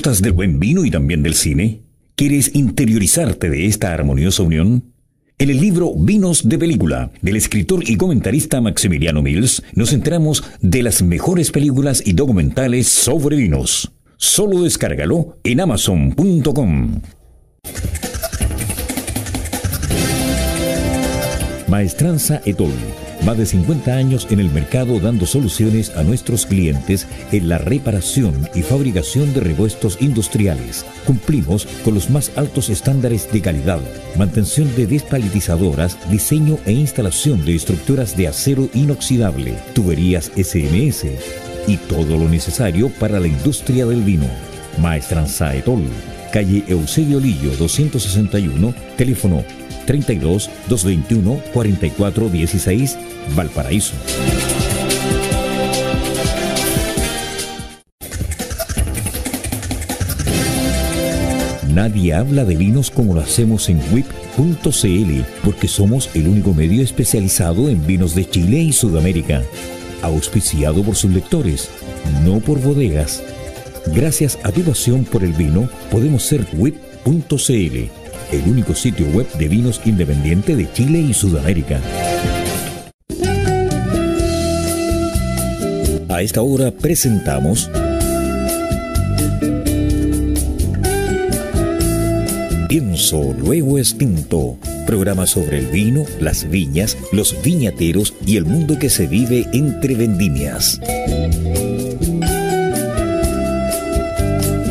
¿Gustas del buen vino y también del cine? ¿Quieres interiorizarte de esta armoniosa unión? En el libro Vinos de Película, del escritor y comentarista Maximiliano Mills, nos enteramos de las mejores películas y documentales sobre vinos. Solo descárgalo en amazon.com. Maestranza Etol. Más de 50 años en el mercado dando soluciones a nuestros clientes en la reparación y fabricación de repuestos industriales. Cumplimos con los más altos estándares de calidad, mantención de despalitizadoras, diseño e instalación de estructuras de acero inoxidable, tuberías SMS y todo lo necesario para la industria del vino. Maestranza Etol, calle Eusebio Lillo 261, teléfono 32 221 44 16, Valparaíso. Nadie habla de vinos como lo hacemos en WIP.cl, porque somos el único medio especializado en vinos de Chile y Sudamérica. Auspiciado por sus lectores, no por bodegas. Gracias a tu pasión por el vino, podemos ser WIP.cl, el único sitio web de vinos independiente de Chile y Sudamérica. A esta hora presentamos Pienso Luego Extinto, programa sobre el vino, las viñas, los viñateros y el mundo que se vive entre vendimias.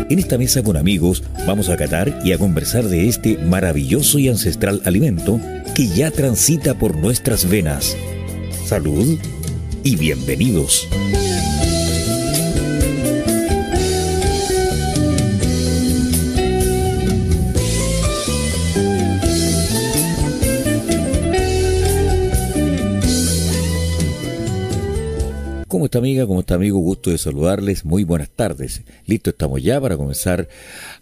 En esta mesa con amigos vamos a catar y a conversar de este maravilloso y ancestral alimento que ya transita por nuestras venas. Salud y bienvenidos. Amiga? ¿Cómo está amigo? Gusto de saludarles. Muy buenas tardes. Listo, estamos ya para comenzar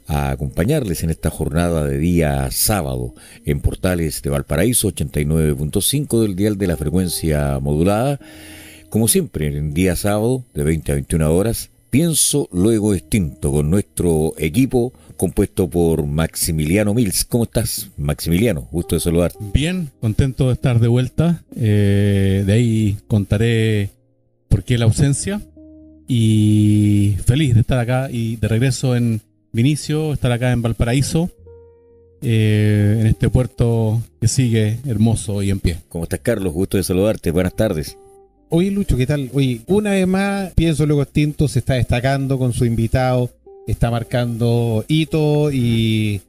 a acompañarles en esta jornada de día sábado en Portales de Valparaíso 89.5 del dial de la frecuencia modulada. Como siempre, en día sábado de 20 a 21 horas, pienso luego extinto con nuestro equipo compuesto por Maximiliano Mills. ¿Cómo estás, Maximiliano? Gusto de saludar. Bien, contento de estar de vuelta. Eh, de ahí contaré por qué la ausencia. Y feliz de estar acá y de regreso en Vinicio, estar acá en Valparaíso, eh, en este puerto que sigue hermoso y en pie. ¿Cómo estás, Carlos? Gusto de saludarte. Buenas tardes. Oye, Lucho, ¿qué tal? Oye, una vez más, pienso luego extinto, se está destacando con su invitado, está marcando hito y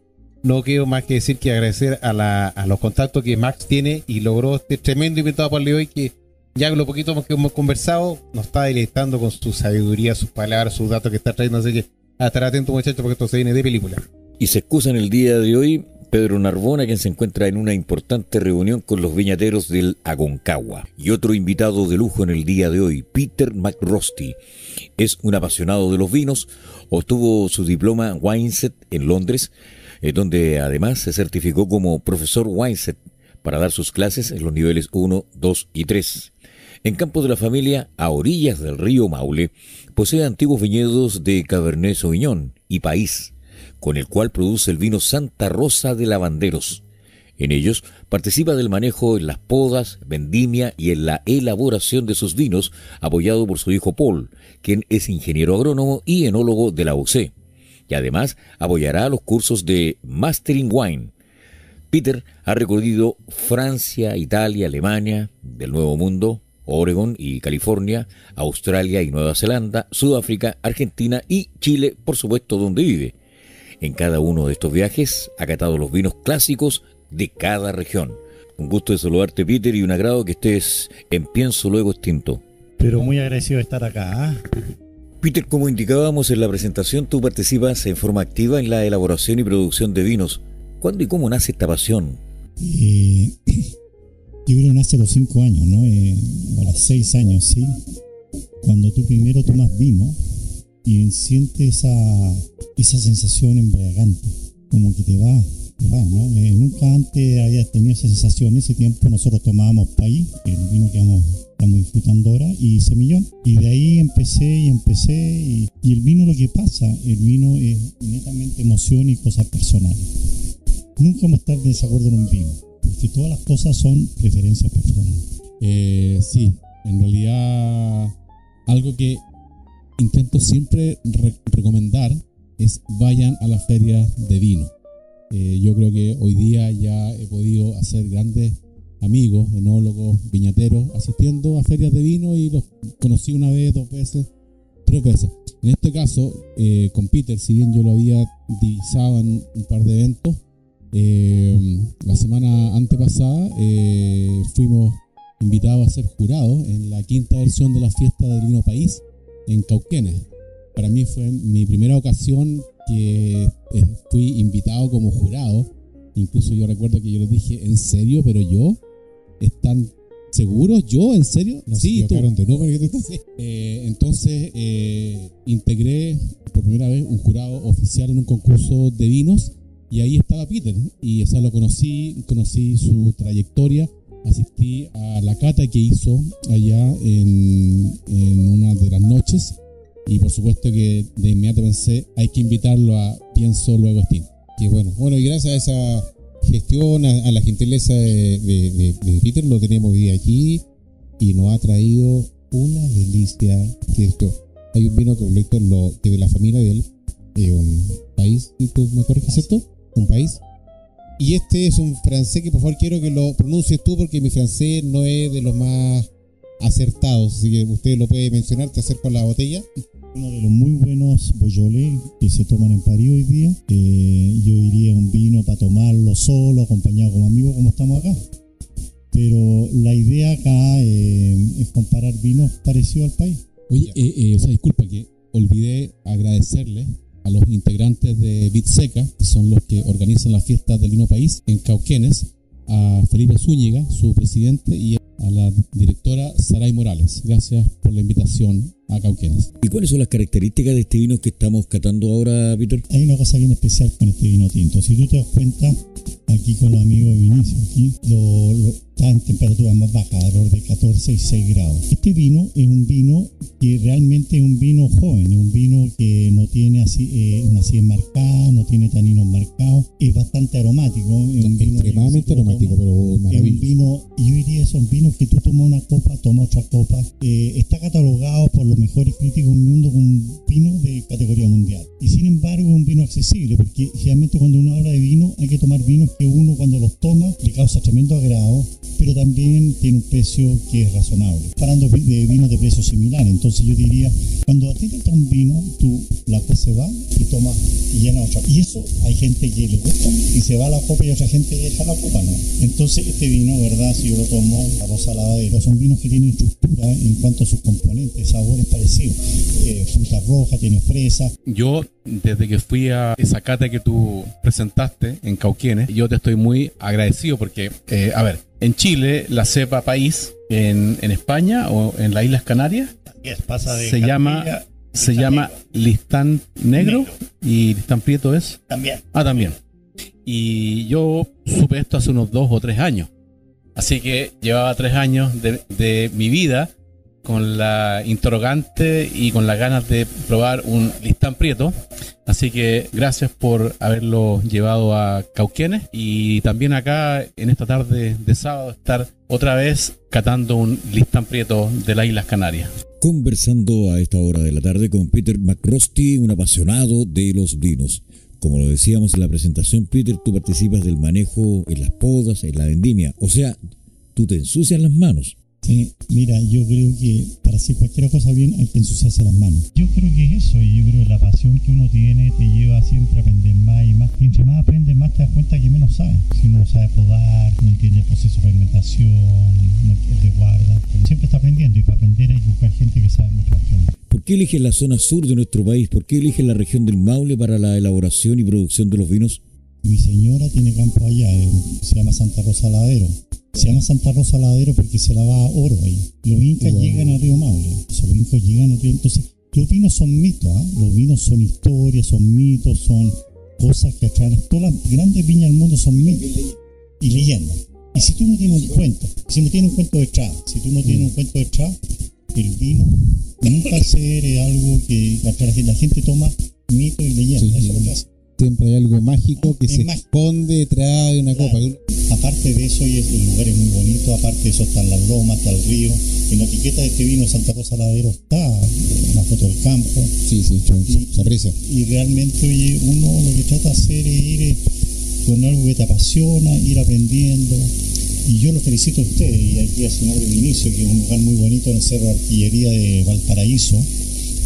no quiero más que decir que agradecer a, la, a los contactos que Max tiene y logró este tremendo invitado para el de hoy que ya lo poquito que hemos conversado, nos está deleitando con su sabiduría, sus palabras, sus datos que está trayendo. Así que a estar atento, muchachos, porque esto se viene de película. Y se excusa en el día de hoy Pedro Narbona, quien se encuentra en una importante reunión con los viñateros del Aconcagua. Y otro invitado de lujo en el día de hoy, Peter McRosty. Es un apasionado de los vinos, obtuvo su diploma Wineset en Londres, eh, donde además se certificó como profesor Wineset para dar sus clases en los niveles 1, 2 y 3. En Campos de la Familia, a orillas del río Maule, posee antiguos viñedos de Cabernet Sauvignon y País, con el cual produce el vino Santa Rosa de Lavanderos. En ellos participa del manejo en las podas, vendimia y en la elaboración de sus vinos, apoyado por su hijo Paul, quien es ingeniero agrónomo y enólogo de la UC. Y además apoyará los cursos de Mastering Wine. Peter ha recorrido Francia, Italia, Alemania, del Nuevo Mundo, Oregon y California, Australia y Nueva Zelanda, Sudáfrica, Argentina y Chile, por supuesto, donde vive. En cada uno de estos viajes ha catado los vinos clásicos de cada región. Un gusto de saludarte, Peter, y un agrado que estés en Pienso Luego Extinto. Pero muy agradecido de estar acá. ¿ah? Peter, como indicábamos en la presentación, tú participas en forma activa en la elaboración y producción de vinos. ¿Cuándo y cómo nace esta pasión? Eh, yo creo que nace a los 5 años, ¿no? Eh, o a los 6 años, ¿sí? Cuando tú primero tomas vino y sientes esa, esa sensación embriagante, como que te va, te va, ¿no? Eh, nunca antes había tenido esa sensación. En ese tiempo nosotros tomábamos país, el vino que vamos estamos disfrutando ahora, y Semillón. Y de ahí empecé y empecé, y, y el vino lo que pasa, el vino es netamente emoción y cosas personales. Nunca vamos a estar de desacuerdo en un vino, porque todas las cosas son preferencias personales. Eh, sí, en realidad algo que intento siempre re- recomendar es vayan a las ferias de vino. Eh, yo creo que hoy día ya he podido hacer grandes amigos, enólogos, viñateros, asistiendo a ferias de vino y los conocí una vez, dos veces, tres veces. En este caso, eh, con Peter, si bien yo lo había divisado en un par de eventos, eh, la semana antepasada eh, fuimos invitados a ser jurados en la quinta versión de la fiesta del vino país en Cauquenes. Para mí fue mi primera ocasión que eh, fui invitado como jurado. Incluso yo recuerdo que yo les dije, ¿en serio? ¿Pero yo? ¿Están seguros? ¿Yo? ¿En serio? No se sí, tú. de número Sí. Eh, entonces eh, integré por primera vez un jurado oficial en un concurso de vinos y ahí estaba Peter y o sea, lo conocí, conocí su trayectoria, asistí a la cata que hizo allá en, en una de las noches y por supuesto que de inmediato pensé hay que invitarlo a Pienso Luego Steam. Qué bueno. Bueno, y gracias a esa gestión, a, a la gentileza de, de- de- de Peter, lo tenemos hoy aquí y nos ha traído una delicia. Que esto, hay un vino que lo, de la familia de él, eh, un país, ¿sí? ¿tú me corriges, cierto? Un país. Y este es un francés que por favor quiero que lo pronuncies tú porque mi francés no es de los más acertados. Así que usted lo puede mencionar, te acerco a la botella. Uno de los muy buenos Beaujolais que se toman en París hoy día. Eh, yo diría un vino para tomarlo solo, acompañado como amigo, como estamos acá. Pero la idea acá eh, es comparar vinos parecidos al país. Oye, eh, eh, o sea, disculpa que olvidé agradecerle a los integrantes de Bitseca, que son los que organizan las fiestas del Vino País en Cauquenes, a Felipe Zúñiga, su presidente, y a la directora Saray Morales. Gracias por la invitación a Cauquenes. ¿Y cuáles son las características de este vino que estamos catando ahora, Peter? Hay una cosa bien especial con este vino tinto. Si tú te das cuenta, aquí con los amigos de Vinicio, aquí lo, lo- está en temperatura más baja, alrededor de 14 y 6 grados. Este vino es un vino que realmente es un vino joven, es un vino que no tiene así, eh, una acidez marcada, no tiene taninos marcados, es bastante aromático. Es un vino Extremadamente aromático, tomas, pero es un maravilloso. vino, yo diría, son vinos que tú tomas una copa, tomas otra copa. Eh, está catalogado por los mejores críticos del mundo como un vino de categoría mundial. Y sin embargo, es un vino accesible, porque generalmente cuando uno habla de vino, hay que tomar vinos que uno cuando los toma le causa tremendo agrado, pero también tiene un precio que es razonable. Hablando de vinos de precios similares, entonces yo diría, cuando a ti te un vino, tú la copa se va y toma y llena otra. Y eso hay gente que le gusta y se va la copa y otra gente deja la copa, ¿no? Entonces este vino, ¿verdad? Si yo lo tomo, la Rosa Lavadero, son vinos que tienen estructura en cuanto a sus componentes, sabores parecidos. Eh, fruta roja, tiene fresa, Yo, desde que fui a esa cata que tú presentaste en Cauquienes, yo te estoy muy agradecido porque, eh, a ver, en Chile, la cepa país, en, en España o en las Islas Canarias, pasa de se llama, se Listán llama listán negro, Negro. y listán prieto es. también. Ah, también. Y yo supe esto hace unos dos o tres años. Así que llevaba tres años de, de mi vida con la interrogante y con las ganas de probar un listán prieto. Así que gracias por haberlo llevado a Cauquienes y también acá en esta tarde de sábado estar otra vez catando un listán prieto de las Islas Canarias. Conversando a esta hora de la tarde con Peter McRosty, un apasionado de los vinos. Como lo decíamos en la presentación, Peter, tú participas del manejo en las podas, en la vendimia. O sea, tú te ensucias las manos. Sí, mira, yo creo que para hacer cualquier cosa bien hay que ensuciarse las manos. Yo creo que es eso, y yo creo que la pasión que uno tiene te lleva siempre a aprender más y más. Y entre más aprendes, más te das cuenta que menos sabes. Si uno no sabe podar, no entiende el proceso de fermentación, no de guarda, siempre está aprendiendo y para aprender hay que buscar gente que sabe mucho más que uno. ¿Por qué eliges la zona sur de nuestro país? ¿Por qué eliges la región del Maule para la elaboración y producción de los vinos? Mi señora tiene campo allá, eh, se llama Santa Rosa Ladero. Se llama Santa Rosa Ladero porque se lava oro ahí. Los incas Wow. llegan al río Maule. O sea, los incas llegan río. Entonces, los vinos son mitos, ¿ah? Los vinos son historias, son mitos, son cosas que atraen. Todas las grandes viñas del mundo son mitos y leyendas. Y si tú no tienes un cuento, si no tienes un cuento detrás, si tú no tienes un cuento detrás, el vino nunca ser algo que la gente, la gente toma mito y leyenda. Sí, eso es lo que sí. hace. Siempre hay algo mágico que Es se mágico. esconde detrás de una Claro. copa. Aparte de eso, y el lugar es muy bonito, aparte de eso están las lomas, está el río. En la etiqueta de este vino Santa Rosa Ladero está una foto del campo. Sí, sí, se aprecia. Y realmente, oye, uno lo que trata de hacer es ir eh, con algo que te apasiona, ir aprendiendo. Y yo lo felicito a ustedes y aquí al señor de Vinicio, que es un lugar muy bonito en el Cerro de Artillería de Valparaíso,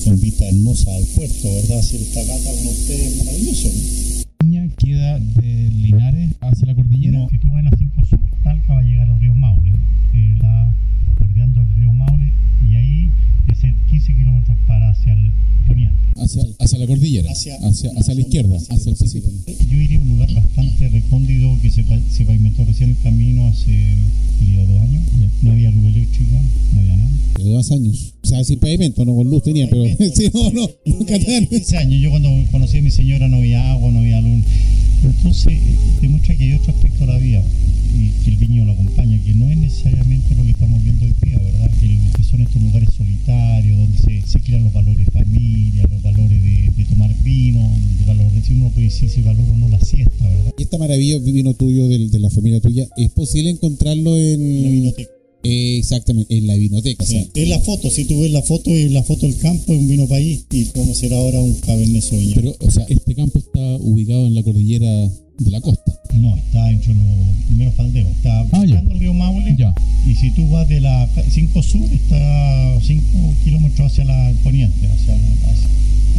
con vista hermosa al puerto, ¿verdad? Hacer esta gata con ustedes es maravilloso. queda de Linares hacia la cordillera. No, si tú vas en la 5 Sur, Talca va a llegar al río Maule, eh, la, bordeando el río Maule, y ahí es el 15 kilómetros para hacia el poniente. Hacia, hacia la cordillera. Hacia- Hacia, hacia, la izquierda, hacia el Pacífico. Yo iría a un lugar bastante recóndito que se, pa- se pavimentó recién el camino hace dos años. No había luz eléctrica, no había nada. De dos años. O sea, sin pavimento, no con luz tenía, pero sí, no, no, nunca. 15 años. Yo cuando conocí a mi señora no había agua, no había luz. Entonces, eh, demuestra que hay otro aspecto a la vida y que el viño lo acompaña, que no es necesariamente lo que estamos viendo día, ¿verdad? Que, que son estos lugares solitarios donde se, se crean los valores de familia, los valores de, de tomar vino, de valores, si uno puede decir si valora o no la siesta, ¿verdad? Y esta maravilla vino tuyo, del- de, la familia tuya, ¿es posible encontrarlo en. La vinoteca. Eh, exactamente, en la vinoteca. o sea, Sí. Es la foto, si tú ves la foto, es la foto del campo, es un vino país y a hacer ahora un cabernet sauvignon. Pero, o sea, este campo está ubicado en la cordillera de la costa. no, está entre los primeros faldeos, está Ah, el río Maule Ya. y si tú vas de la 5 sur, está 5 kilómetros hacia la poniente, hacia, hacia,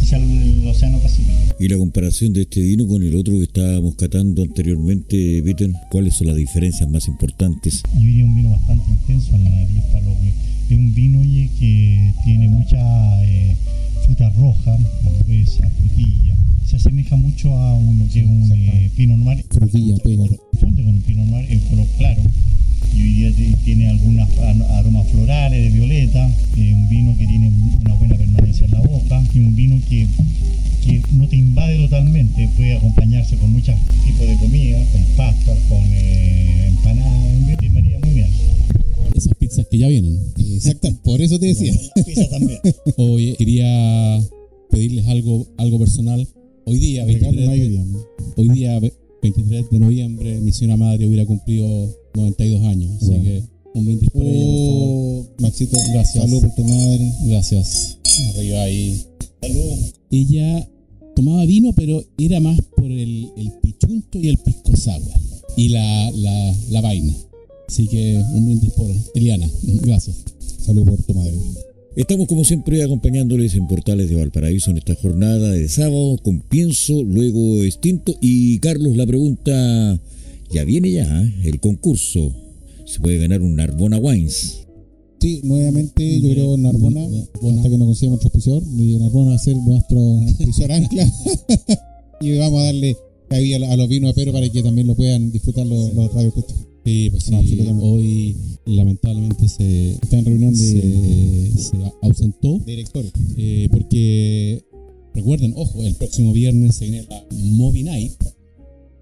hacia el Océano Pacífico. Y la comparación de este vino con el otro que estábamos catando anteriormente, Peter, ¿cuáles son las diferencias más importantes? Yo diría un vino bastante intenso en la nariz, para lo que es un vino oye, que tiene mucha eh, fruta roja, frambuesa, frutilla. Se asemeja mucho a uno que es un eh, Pinot Noir. Frutilla, pega. Funde con un Pinot Noir en color claro. Yo diría que tiene algunas a- aromas florales de violeta, eh, un vino que tiene una buena permanencia en la boca y un vino que, que no te invade totalmente, puede acompañarse con muchos tipos de comida, con pastas, con eh, empanadas, que maría muy bien. Esas pizzas que ya vienen. Exacto, por eso te decía. Pizza también. Oye, quería pedirles algo, algo personal. Hoy día, Regalo 23 no hay de- hoy día, ¿no? hoy día, ve- 23 de noviembre, mi señora madre hubiera cumplido 92 años. Así Wow. que un brindis por ella, por favor. Oh, Maxito, Gracias. Salud por tu madre. Gracias. Arriba ahí. Saludos. Ella tomaba vino, pero era más por el, el pichunto y el pisco. Y la, la, la vaina. Así que un brindis por Eliana. Gracias. Salud por tu madre. Estamos como siempre acompañándoles en Portales de Valparaíso en esta jornada de sábado con pienso, luego extinto. Y Carlos, la pregunta, ya viene ya ¿eh? el concurso. Se puede ganar un Narbona Wines. Sí, nuevamente yo creo Narbona, hasta que nos consigamos otro auspiciador, y Narbona va a ser nuestro auspiciador ancla. y vamos a darle cabida a a los vinos de Pedro para que también lo puedan disfrutar los, los radioescuchas. Sí, pues sí, No, hoy lamentablemente se, Está en reunión de, se, se ausentó. de directores. eh, porque recuerden, ojo, el próximo viernes se viene la Movie Night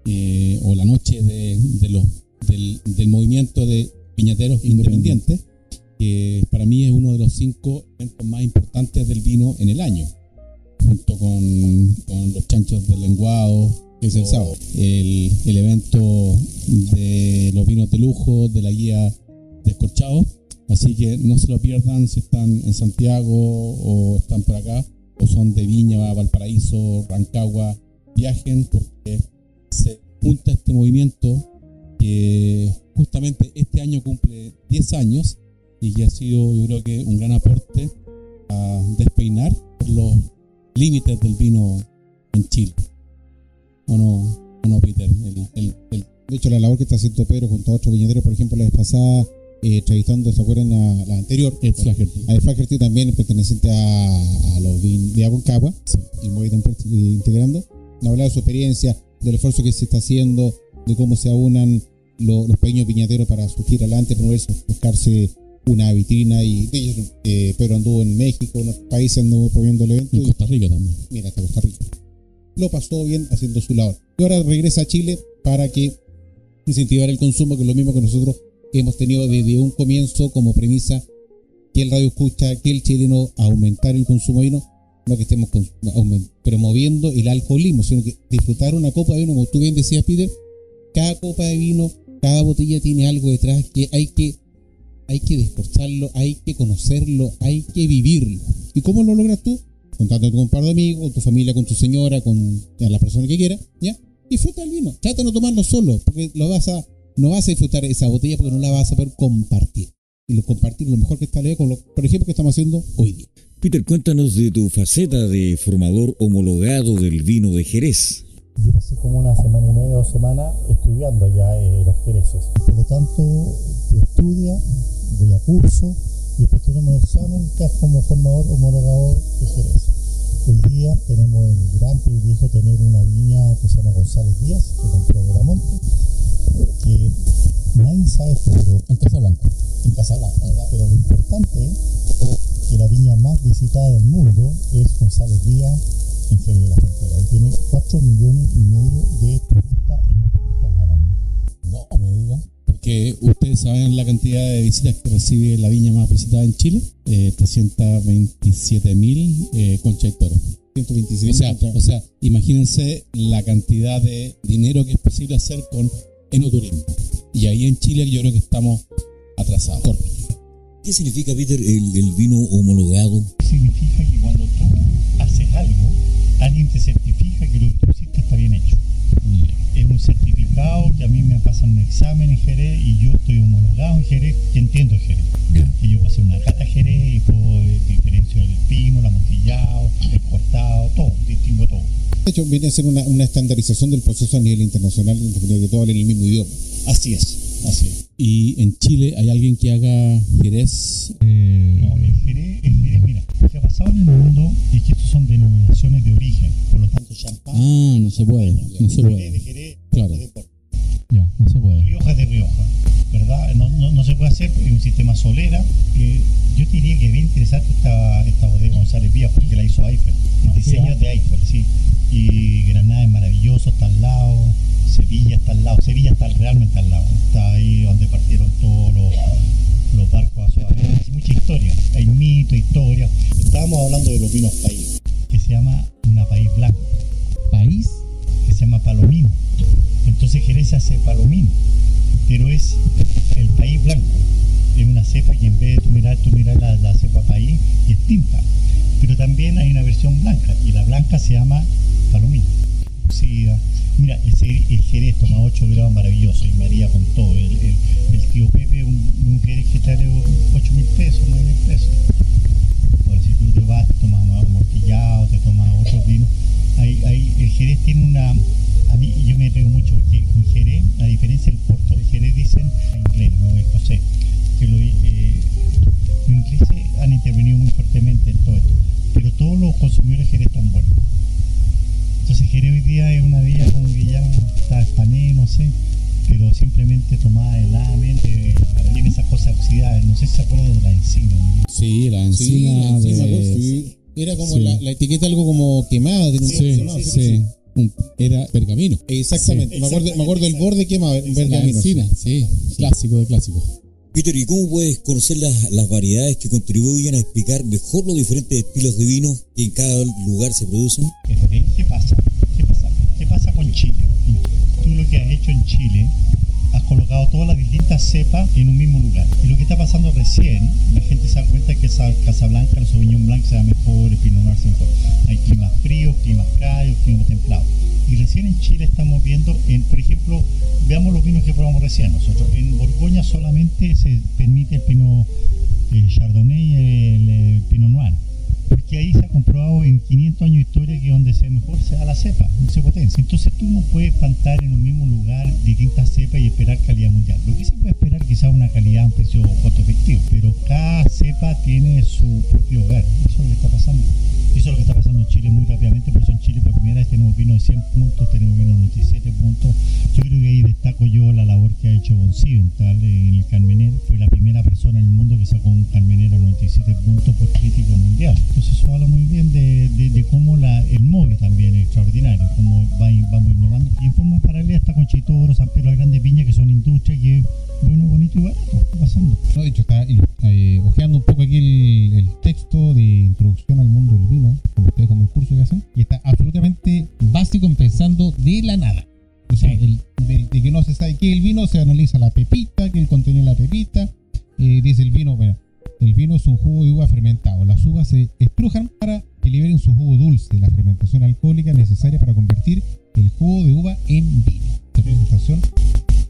eh, o la noche de, de los, del, del movimiento de piñateros independientes, que para mí es uno de los cinco eventos más importantes del vino en el año, junto con, con los chanchos del lenguado, Que es el o sábado. el, el evento de los vinos de lujo, de la guía descorchado. Así que no se lo pierdan si están en Santiago o están por acá, o son de Viña, Valparaíso, Rancagua, viajen porque se junta este movimiento que justamente este año cumple 10 años y que ha sido yo creo que un gran aporte a despeinar los límites del vino en Chile. ¿O no, o no Peter? El- el- el- De hecho, la labor que está haciendo Pedro junto a otros viñeteros, por ejemplo, la vez pasada, eh, entrevistando, ¿se acuerdan? A la anterior. Ed Flaherty. A Ed Flaherty también perteneciente a, a los vin de Aconcagua, y muy eh, integrando. Nos hablaba de su experiencia, del esfuerzo que se está haciendo, de cómo se aunan lo- los pequeños viñateros para surgir adelante, promoverse, buscarse una vitrina. Y eh, Pedro anduvo en México, en otros países anduvo promoviendo el evento. En Costa Rica también. mira, hasta Costa Rica. Lo pasó bien haciendo su labor. Y ahora regresa a Chile para que incentivar el consumo, que es lo mismo que nosotros hemos tenido desde un comienzo como premisa que el radio escucha, que el chileno aumentar el consumo de vino, no que estemos promoviendo el alcoholismo, sino que disfrutar una copa de vino, como tú bien decías, Peter, cada copa de vino, cada botella tiene algo detrás que hay que hay que descorcharlo, hay que conocerlo, hay que vivirlo. ¿Y cómo lo logras tú? Contando con un par de amigos, con tu familia, con tu señora, con la persona que quiera, ¿ya? Disfruta el vino. Trata de no tomarlo solo, porque lo vas a, no vas a disfrutar esa botella porque no la vas a poder compartir. Y lo compartir lo mejor que está lejos, con lo, por ejemplo, que estamos haciendo hoy día. Peter, cuéntanos de tu faceta de formador homologado del vino de Jerez. Yo pasé como una semana y media o semana estudiando ya eh, los jereces. Por lo tanto, tú estudias, voy a curso y después tenemos un examen que es como formador homologador de Jerez. Hoy día tenemos el gran privilegio de tener una viña que se llama González Díaz, que compró Monte, que nadie sabe esto, pero en Casablanca. En Casablanca, ¿verdad? Pero lo importante es que la viña más visitada del mundo es González Díaz en Jerez de la Frontera. Y tiene 4 millones y medio de turistas y no turistas al año. No me digan que ustedes saben la cantidad de visitas que recibe la viña más visitada en Chile, eh, 327 mil eh, concha y toro. 126 o sea, o sea, imagínense la cantidad de dinero que es posible hacer con enoturismo. Y ahí en Chile yo creo que estamos atrasados. ¿Qué significa, Peter, el, el vino homologado? Significa que cuando tú haces algo, alguien te certifica certificado que a mí me pasan un examen en Jerez y yo estoy homologado en Jerez, que entiendo Jerez. Que yo puedo hacer una cata Jerez y puedo eh, diferencio el pino, el amontillado, el cortado, todo, distingo todo. De hecho, viene a ser una, una estandarización del proceso a nivel internacional, que todo en el mismo idioma. Así es, así es. ¿Y en Chile hay alguien que haga Jerez? Eh... No, el Jerez, el Jerez, mira, lo que ha pasado en el mundo es que estos son denominaciones de origen, lo tanto, champán. Ah, no se puede, no se puede. De Jerez, claro. De ya, no se puede. Rioja es de Rioja, ¿verdad? No, no, no se puede hacer en un sistema solera. Eh, yo te diría que es bien interesante esta, esta bodega González Vías porque la hizo Eiffel. El diseño es de Eiffel, sí. Y Granada es maravilloso, está al lado. Sevilla está al lado. Sevilla está realmente al lado. Está ahí donde partieron todos los, los barcos a su Hay mucha historia. Hay mito, historia. Estábamos hablando de los vinos país, que se llama una país blanco. ¿País? Que se llama Palomino. Entonces Jerez hace palomino, pero es el país blanco. Es una cepa que en vez de tú mirar, tú miras la, cepa país y es tinta. Pero también hay una versión blanca y la blanca se llama palomino. Sí, ah, mira, el, Jerez toma 8 grados maravilloso y María con todo. El, tío Pepe, un, un Jerez que sale 8 mil pesos, 9 mil pesos. Te vas, te tomas amortillado, te tomas otros vinos. el Jerez tiene una a mí yo me río mucho porque con Jerez, a diferencia del Porto, el Jerez dicen en inglés, no es José, que eh, los ingleses han intervenido muy fuertemente en todo esto, pero todos los consumidores de Jerez están buenos. Entonces Jerez hoy día es una villa como que ya está espané, no sé, pero simplemente tomada heladamente, tiene esas cosas oxidadas, no sé si se acuerdan de la encina. Sí, la encina, de... Era como la, etiqueta algo como quemada, un sí, sí era pergamino. Exactamente. me, acuerdo, me, acuerdo, del borde que un pergamino. sí, clásico de clásico. Peter, ¿y cómo puedes conocer las, las, variedades que contribuyen a explicar mejor los diferentes estilos de vino que en cada lugar se producen? ¿Qué pasa? ¿Qué pasa? ¿Qué pasa con Chile? Tú lo que has hecho en Chile has colocado todas las distintas cepas en un mismo lugar. Y lo que está pasando recién, la gente se da cuenta que esa Casablanca, el Sauvignon Blanc se da mejor, el Pinot Noir se mejor. Hay climas fríos, climas cálidos, climas templados. Y recién en Chile estamos viendo, en, por ejemplo, veamos los vinos que probamos recién nosotros. En Borgoña solamente se permite el Pinot eh, Chardonnay y el eh, Pinot Noir porque ahí se ha comprobado en 500 años de historia que donde se mejor se da la cepa, se potencia. Entonces tú no puedes plantar en un mismo lugar distintas cepas y esperar calidad mundial. Lo que se puede esperar quizás una calidad a un precio costo efectivo, pero cada cepa tiene su propio hogar. Eso es lo que está pasando. Eso es lo que está pasando en Chile muy rápidamente, por eso en Chile por primera vez tenemos vino de 100 puntos, tenemos vino de 97 puntos. Yo creo que ahí destaco yo la labor que ha hecho Bonsivental en el Carmener. Fue la primera persona en el mundo que sacó un Carmener a 97 puntos por crítico mundial. Entonces eso habla muy bien de, de, cómo la, el móvil también extraordinario, como va, vamos innovando. Y en forma paralela está Conchitoro, San Pedro la Grande Viña, que son industrias que es bueno, bonito y barato. Está pasando. No, de hecho, está eh, ojeando un poco aquí el, el texto de introducción al mundo del vino, como ustedes como el curso que hacen, y está absolutamente básico empezando de la nada. O sea, el, de, de que no se sabe qué es el vino, se analiza la pepita, que el contenido de la pepita, eh, dice el vino, bueno, el vino es un jugo de uva fermentado. Las uvas se estrujan para que liberen su jugo dulce, la fermentación alcohólica necesaria para convertir el jugo de uva en vino. Fermentación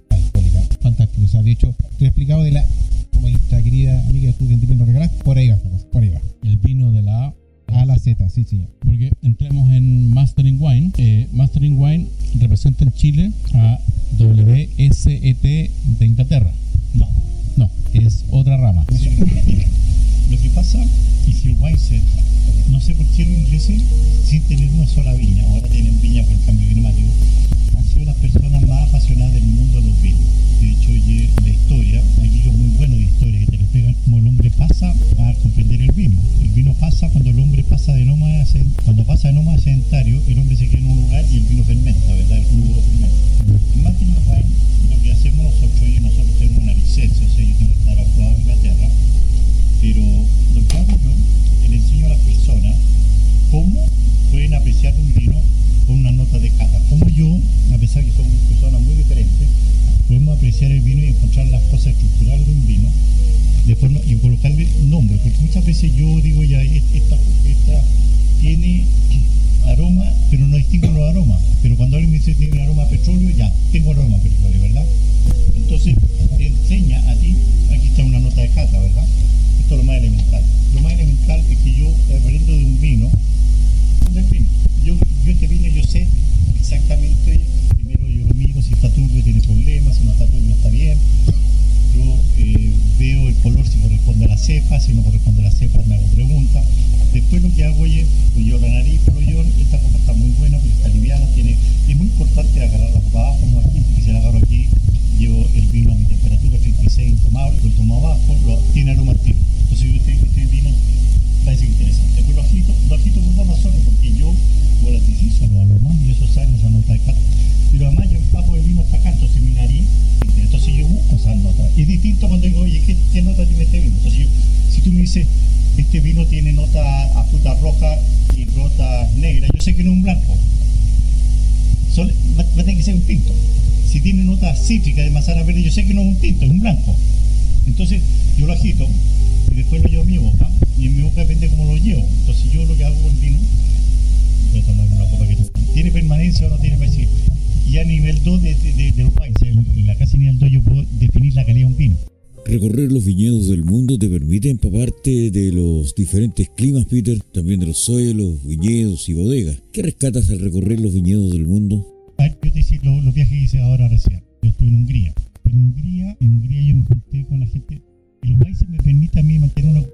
alcohólica. Fantástico. O sea, de hecho, te he explicado de la, como nuestra querida amiga tú que nos regalaste, por ahí va, por ahí va. El vino de la A A la Z, sí, señor. porque entremos en Mastering Wine. Eh, Mastering Wine representa en Chile a WSET dices, este vino tiene nota a fruta roja y nota negra, yo sé que no es un blanco. Solo- va, a tener que ser un tinto. Si tiene nota cítrica de manzana verde, yo sé que no es un tinto, es un blanco. Entonces yo lo agito y después lo llevo a mi boca y en mi boca depende cómo lo llevo. Entonces yo lo que hago con vino, voy a tomar una copa que tiene permanencia o no tiene permanencia. Y a nivel 2 de, de, de- de los en, en la casa nivel 2 yo puedo definir la calidad de un vino. Recorrer los viñedos del mundo te permite empaparte de los diferentes climas, Peter, también de los suelos, viñedos y bodegas. ¿Qué rescatas al recorrer los viñedos del mundo? A ver, yo te decía lo- los viajes que hice ahora recién. Yo estuve en Hungría. En Hungría, en Hungría yo me junté con la gente. Y los países me permiten a mí mantener una oro,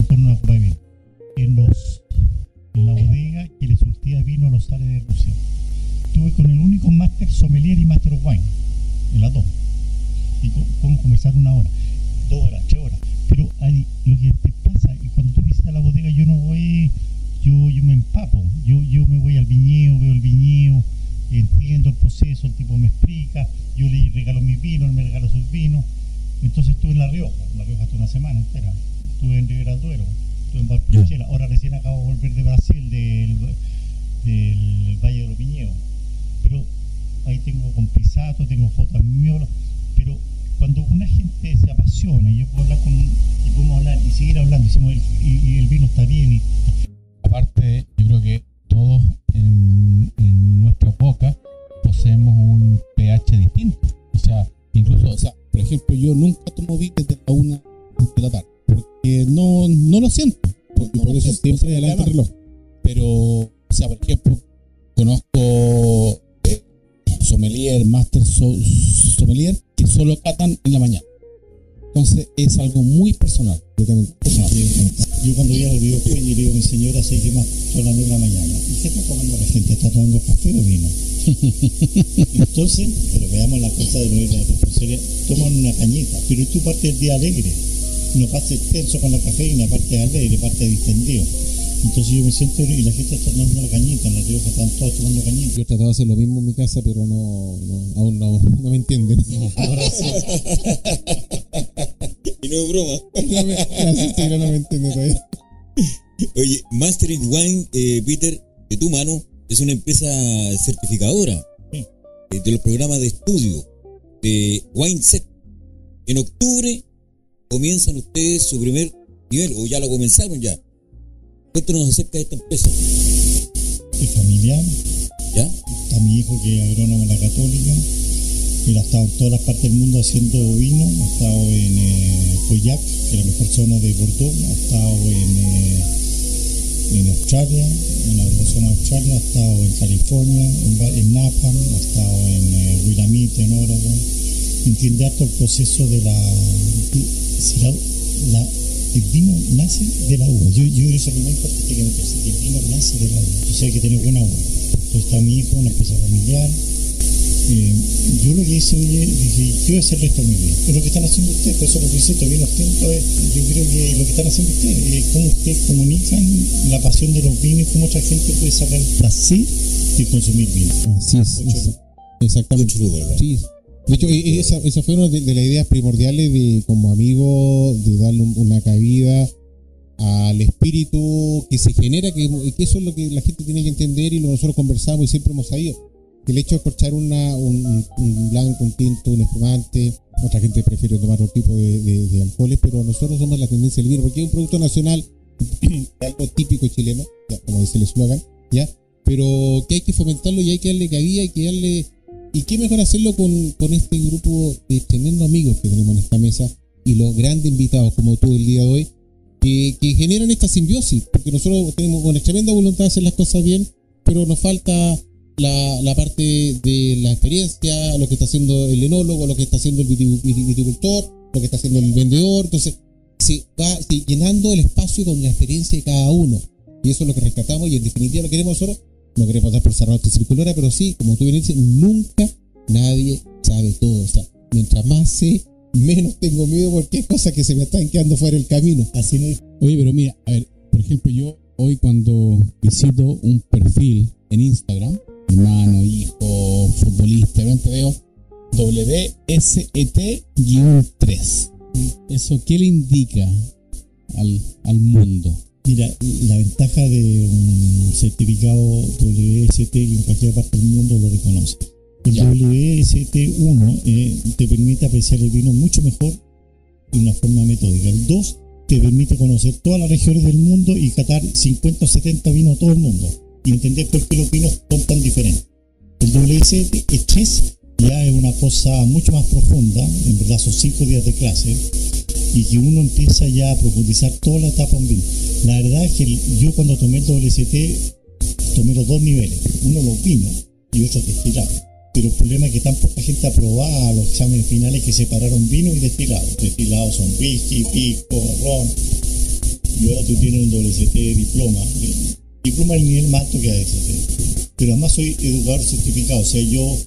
en torno a una copa de vino. En los en la bodega que le surtía vino a los sales de Rusia. Estuve con el único máster sommelier y master wine, en las dos. Y podemos conversar una hora, dos horas, tres horas. Pero hay, lo que te pasa, y cuando tú visitas la bodega, yo no voy, yo, yo me empapo. Yo, yo me voy al viñedo, veo el viñedo, entiendo el proceso, el tipo me explica, yo le regalo mis vinos, él me regala sus vinos. Entonces estuve en La Rioja, en La Rioja estuve una semana entera. Estuve en Ribera del Duero, estuve en Valpolicella. Ahora recién acabo de volver de Brasil, del, del Valle de los Viñedos. Pero ahí tengo con Pisato, tengo fotos mías, pero cuando una gente se apasiona y yo puedo hablar con y podemos hablar y seguir hablando y, el- y- y el vino está bien y Aparte, yo creo que todos en, en nuestra boca poseemos un pH distinto. O sea, incluso, o sea, Por ejemplo, yo nunca tomo vino desde la una de la tarde. Porque no, no lo siento. Por, y por eso siempre adelante el reloj. Pero, o sea, por ejemplo, conozco eh, sommelier, master so- sommelier, solo catan en la mañana. Entonces es algo muy personal. Yo cuando llego al videojuego y le digo a mi señora, sé que más son las 9 de la mañana. ¿Y qué está tomando la gente? ¿Está tomando café o vino? Entonces, pero veamos la cosa de nuevo, la responsabilidad. Toman una cañita, pero tú partes del día alegre. No pases tenso con la cafeína, parte alegre, parte distendido. Entonces yo me siento y la gente está tomando la cañita, en la Rioja están todos tomando cañita. Yo he tratado de hacer lo mismo en mi casa, pero no, no aún no, no me entienden. Ahora sí. Y no es broma. No me, no, sí, no, no me entienden todavía. Oye, Mastering Wine, eh, Peter, de tu mano, es una empresa certificadora Sí. eh, de los programas de estudio de WineSet. En octubre comienzan ustedes su primer nivel, o ya lo comenzaron ya. Cuéntanos acerca de esta empresa. Es familiar, ¿Ya? está mi hijo que es agrónomo en la católica. Él ha estado en todas las partes del mundo haciendo vino, ha estado en eh, que es la mejor zona de Bordeaux, ha estado en, eh, en Australia, en la zona de Australia, ha estado en California, en, en Napa, ha estado en eh, Willamette, en Oregon. Entiende harto el proceso de la... de- la- el vino nace de la uva. Yo, yo eso es lo más importante que me parece, que el vino nace de la uva. Entonces hay que tener buena uva. Entonces está mi hijo, una empresa familiar, eh, yo lo que hice, oye, dije, yo voy a hacer el resto de mi vida. Es lo que están haciendo ustedes, por eso lo felicito, bien atento. eh. Yo creo que lo que están haciendo ustedes, eh, cómo ustedes comunican la pasión de los vinos cómo otra gente puede sacar el placer de consumir vino. Así es, Ocho es- exactamente. Ocho ¿verdad? Sí. De hecho, esa, esa fue una de, de las ideas primordiales de como amigo, de darle un- una cabida al espíritu que se genera, que, que eso es lo que la gente tiene que entender y lo nosotros conversamos y siempre hemos sabido. Que el hecho de corchar una, un, un blanco, un tinto, un espumante, otra gente prefiere tomar otro tipo de, de- de alcoholes, pero nosotros somos la tendencia del vino, porque es un producto nacional, algo típico chileno, ya, como dice el eslogan, ¿ya? Pero que hay que fomentarlo y hay que darle cabida, hay que darle y qué mejor hacerlo con, con este grupo de tremendos amigos que tenemos en esta mesa y los grandes invitados como tú el día de hoy, que, que generan esta simbiosis, porque nosotros tenemos una tremenda voluntad de hacer las cosas bien, pero nos falta la, la parte de la experiencia, lo que está haciendo el enólogo, lo que está haciendo el viti- viti- viticultor, lo que está haciendo el vendedor, entonces se va se- llenando el espacio con la experiencia de cada uno. Y eso es lo que rescatamos y en definitiva lo queremos nosotros. No queremos dar por cerrado esta circular, pero sí, como tú bien dices, nunca nadie sabe todo. O sea, mientras más sé, menos tengo miedo porque hay cosas que se me están quedando fuera del camino. Así no es. Oye, pero mira, a ver, por ejemplo, yo hoy cuando visito un perfil en Instagram, hermano, hijo, futbolista, obviamente veo WSET-3. ¿Eso qué le indica al, al mundo? Mira, la ventaja de un certificado WST que en cualquier parte del mundo lo reconoce. El Ya. WST1 eh, te permite apreciar el vino mucho mejor de una forma metódica. El 2 te permite conocer todas las regiones del mundo y catar 50 o 70 vinos a todo el mundo y entender por qué los vinos son tan diferentes. El WST3 ya es una cosa mucho más profunda, en verdad son 5 días de clase y que uno empieza ya a profundizar toda la etapa en vino. La verdad es que yo cuando tomé el WST tomé los dos niveles, uno los vinos y otro destilado. Pero el problema es que tan poca gente aprobaba los exámenes finales que separaron vino y destilado. Destilados son whisky, pisco, ron. Y ahora tú tienes un WST diploma. Diploma es el nivel más alto que AST. Pero además soy educador certificado, o sea, yo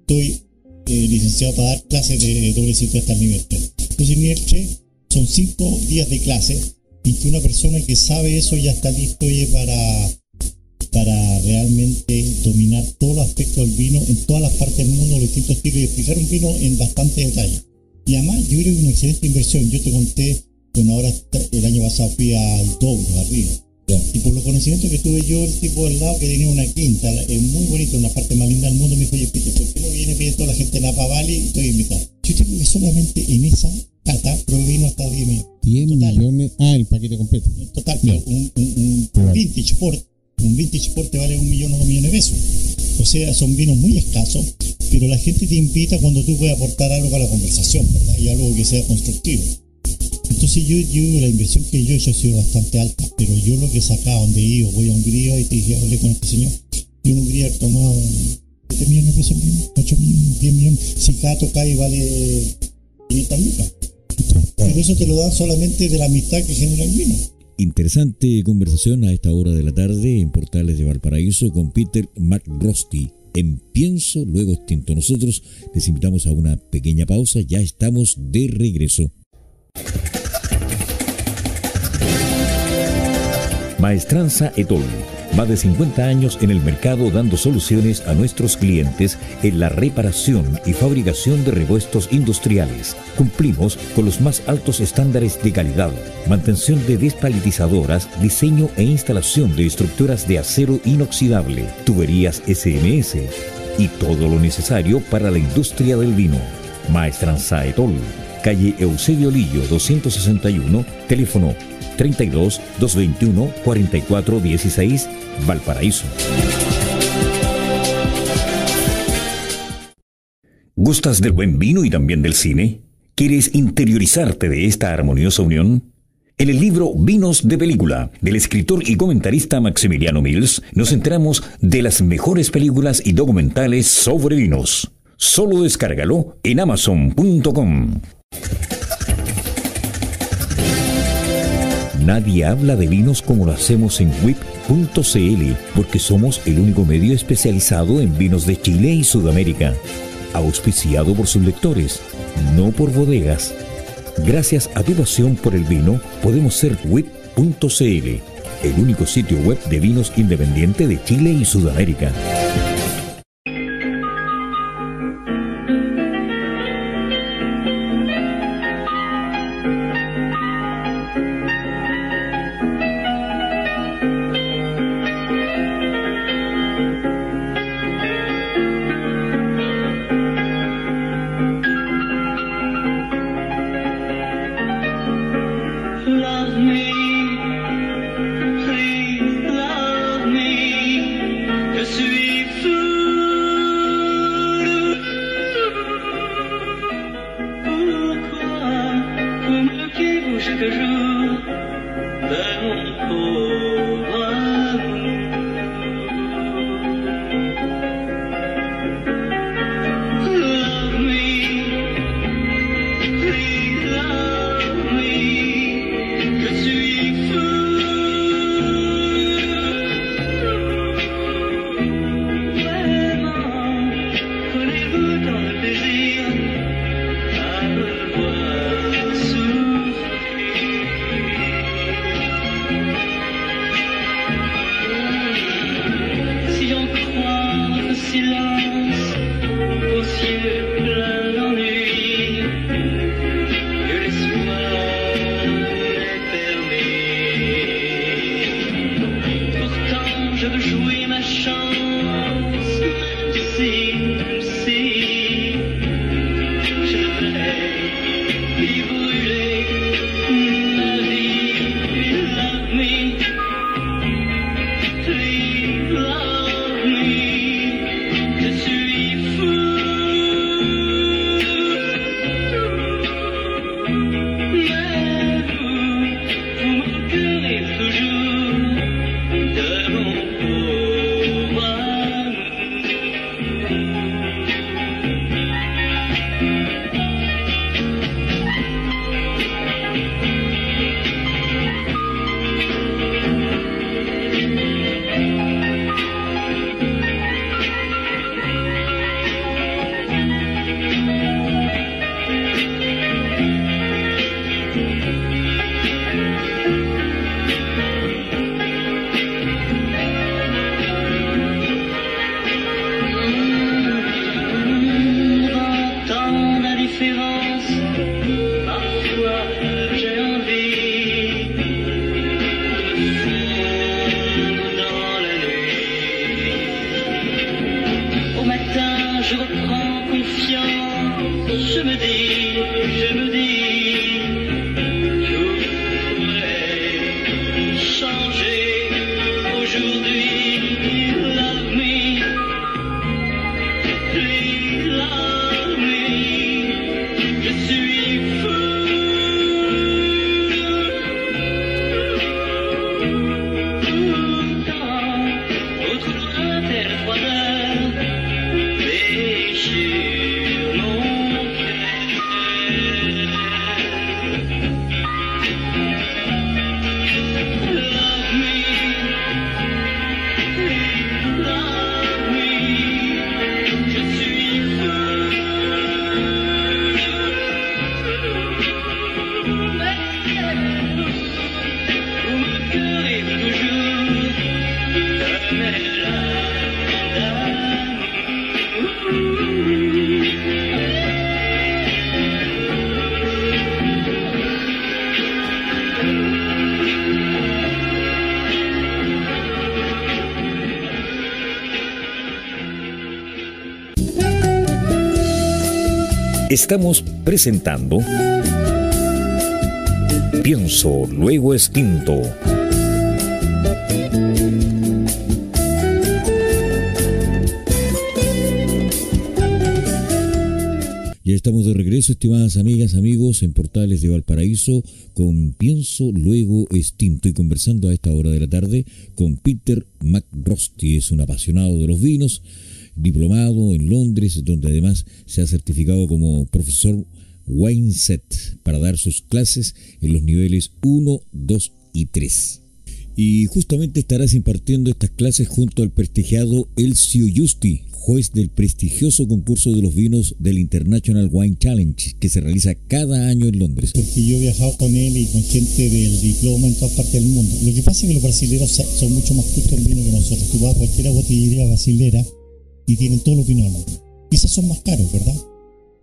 estoy eh, licenciado para dar clases de WST hasta el nivel 3. Entonces, el nivel 3 son 5 días de clase y que una persona que sabe eso ya está listo oye, para, para realmente dominar todos los aspectos del vino en todas las partes del mundo, los distintos estilos y explicar un vino en bastante detalle. Y además, yo creo que es una excelente inversión. Yo te conté, bueno, ahora el año pasado fui al Douro, arriba. Y por los conocimientos que tuve yo, el tipo del lado que tenía una quinta, es muy bonito, una parte más linda del mundo, me dijo, oye, Pito, ¿por qué no viene viene toda la gente de Napa Valley y estoy invitado? Yo tengo que solamente en esa probé vino hasta 10 mil. 10 Total. millones. Ah, el paquete completo. Total, pero un, un- un vintage port, un vintage port te vale un millón o dos millones de pesos. O sea, son vinos muy escasos, pero la gente te invita cuando tú puedes aportar algo a la conversación, ¿verdad? Y algo que sea constructivo. Entonces yo, yo la inversión que yo he hecho ha sido bastante alta, pero yo lo que he sacado donde ido, voy a Hungría y te dije, hablé con este señor, y en Hungría he tomado 7 millones de pesos, en vino, 8 millones, 10 millones, si cada toca y vale 500 lucas. Pero eso te lo dan solamente de la amistad que genera el vino. Interesante conversación a esta hora de la tarde en Portales de Valparaíso con Peter McRosty. En Pienso, luego extinto. Nosotros les invitamos a una pequeña pausa. Ya estamos de regreso. Maestranza Etol. Más de 50 años en el mercado dando soluciones a nuestros clientes en la reparación y fabricación de repuestos industriales. Cumplimos con los más altos estándares de calidad, mantención de despalitizadoras, diseño e instalación de estructuras de acero inoxidable, tuberías SMS y todo lo necesario para la industria del vino. Maestranza Etol, calle Eusebio Lillo 261, teléfono 32 221 44 16, Valparaíso. ¿Gustas del buen vino y también del cine? ¿Quieres interiorizarte de esta armoniosa unión? En el libro Vinos de Película, del escritor y comentarista Maximiliano Mills, nos enteramos de las mejores películas y documentales sobre vinos. Solo descárgalo en amazon.com. Nadie habla de vinos como lo hacemos en WIP.cl, porque somos el único medio especializado en vinos de Chile y Sudamérica. Auspiciado por sus lectores, no por bodegas. Gracias a tu pasión por el vino, podemos ser WIP.cl, el único sitio web de vinos independiente de Chile y Sudamérica. 我们的皮肤是个肉的轮 Estamos presentando Pienso, luego extinto. Ya estamos de regreso, estimadas amigas, amigos, en Portales de Valparaíso, con Pienso, luego extinto y conversando a esta hora de la tarde con Peter McRosty, es un apasionado de los vinos, diplomado en Londres, donde además se ha certificado como profesor Wineset para dar sus clases en los niveles 1, 2 y 3. Y justamente estarás impartiendo estas clases junto al prestigiado Elcio Justi, juez del prestigioso concurso de los vinos del International Wine Challenge, que se realiza cada año en Londres. Porque yo he viajado con él y con gente del diploma en todas partes del mundo. Lo que pasa es que los brasileños son mucho más justos en vino que nosotros. Tú vas a cualquier botillería brasilera y tienen todos los vinos. Quizás son más caros, ¿verdad?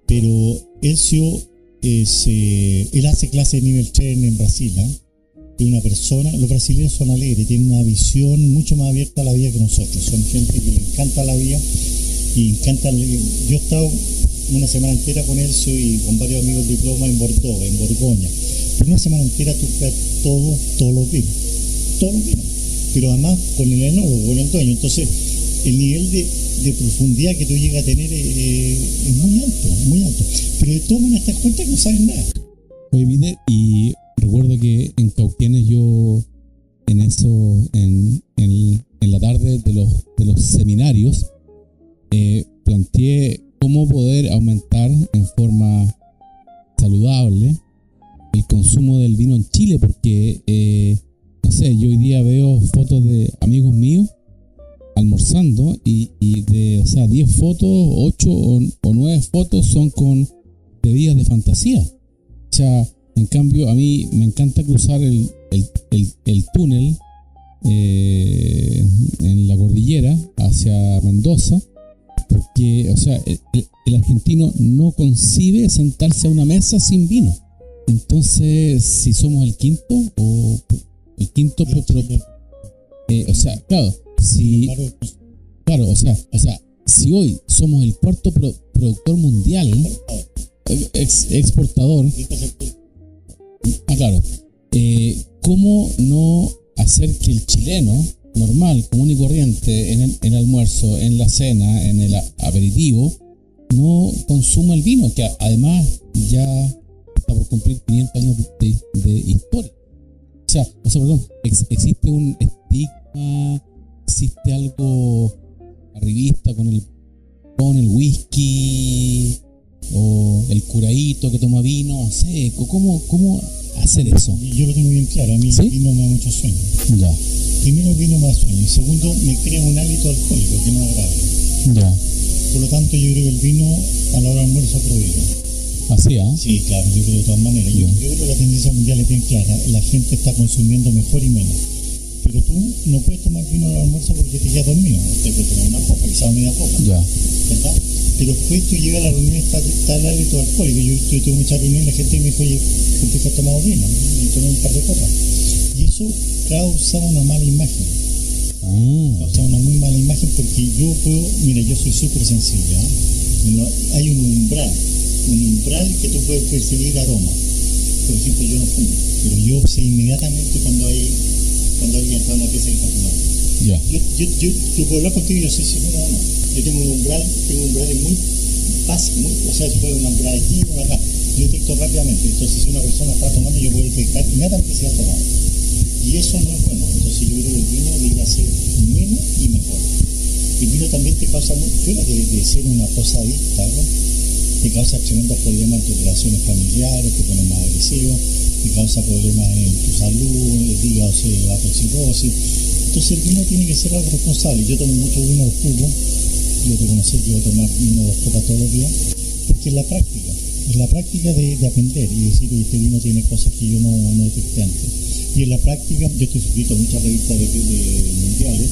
Pero Elcio, es, eh, él hace clase de nivel 3 en Brasil. ¿eh? Una persona, los brasileños son alegres, tienen una visión mucho más abierta a la vida que nosotros. Son gente que le encanta la vida y encanta. Yo he estado una semana entera con Elcio y con varios amigos de diploma en Bordeaux, en Borgoña. Por una semana entera tú ves todo, todos los vinos. Todos los vinos. Pero además con el enólogo, con el dueño. Entonces, el nivel de, de profundidad que tú llegas a tener eh, es muy alto, muy alto. Pero de todas maneras te das cuenta que no sabes nada. Oye, Vide, y recuerdo que en Cauquienes yo, en eso, en, en- en la tarde de los, de los seminarios, eh, planteé cómo poder aumentar en forma saludable el consumo del vino en Chile, porque, eh, no sé, yo hoy día veo fotos de amigos míos almorzando y, y de, o sea, 10 fotos, 8 o, o 9 fotos son con bebidas de fantasía. O sea, en cambio, a mí me encanta cruzar el, el, el- el túnel eh, en la cordillera hacia Mendoza, porque, o sea, el, argentino no concibe sentarse a una mesa sin vino. Entonces, si somos el quinto o el quinto, eh, o sea, claro, si, claro, o sea, o sea, si hoy somos el cuarto pro- productor mundial, ex- exportador, ah, claro, eh, ¿cómo no hacer que el chileno normal, común y corriente, en el, almuerzo, en la cena, en el aperitivo, no consuma el vino, que además ya está por cumplir 500 años de, historia? O sea, o sea, perdón, ex- existe un estigma, existe algo arribista con el con el whisky o el curadito que toma vino, no sé, ¿cómo, cómo hacer eso? Yo lo tengo bien claro, a mí ¿Sí? el vino me da mucho sueño. Ya, Primero el vino me da sueño y segundo me crea un hábito alcohólico que no es agradable. ya, Por lo tanto yo creo que el vino a la hora del almuerzo vino. así, ¿ah? Sí, claro, yo creo de todas maneras. Yo, yo creo que la tendencia mundial es bien clara. La gente está consumiendo mejor y menos. Pero tú no puedes tomar vino al almuerzo porque te quedas dormido. Te puedes tomar una copa, quizás media copa. Ya, ¿verdad? Pero después tú llegas a la reunión y está, está el hábito alcohólico. Yo, yo tuve muchas reuniones y la gente me dijo, oye, ¿por qué has tomado vino? Y tomé un par de copas. Y eso causa una mala imagen. ah, Causa una muy mala imagen porque yo puedo, mira, yo soy súper sensible. No- hay un umbral, un umbral que tú puedes percibir aroma. Por ejemplo, yo no fumo, pero yo sé inmediatamente cuando hay cuando alguien está en una pieza y está fumando. ya, Yo, yo, yo, yo puedo hablar contigo y yo o no. Yo tengo un umbral, tengo muy básicos, muy, o sea, puede un umbral aquí, acá. Yo detecto rápidamente. Entonces, si una persona está tomando, yo puedo detectar inmediatamente si ha tomado. Y eso no es bueno. Entonces, yo creo que el vino debería ser menos y mejor. El vino también te causa, fuera de, de ser una cosa adicta, ¿no? te causa tremendos problemas en tus relaciones familiares, te pone más agresivo, te causa problemas en tu salud, el hígado se va a toxicosis. Entonces el vino tiene que ser algo responsable. Yo tomo mucho vino oscuro, yo te conocí que yo tomar vino dos copas todos los días, porque es la práctica, es la práctica de, de aprender y decir, "Oye, este vino tiene cosas que yo no, no detecté antes. Y en la práctica, yo estoy suscrito a muchas revistas de, de mundiales,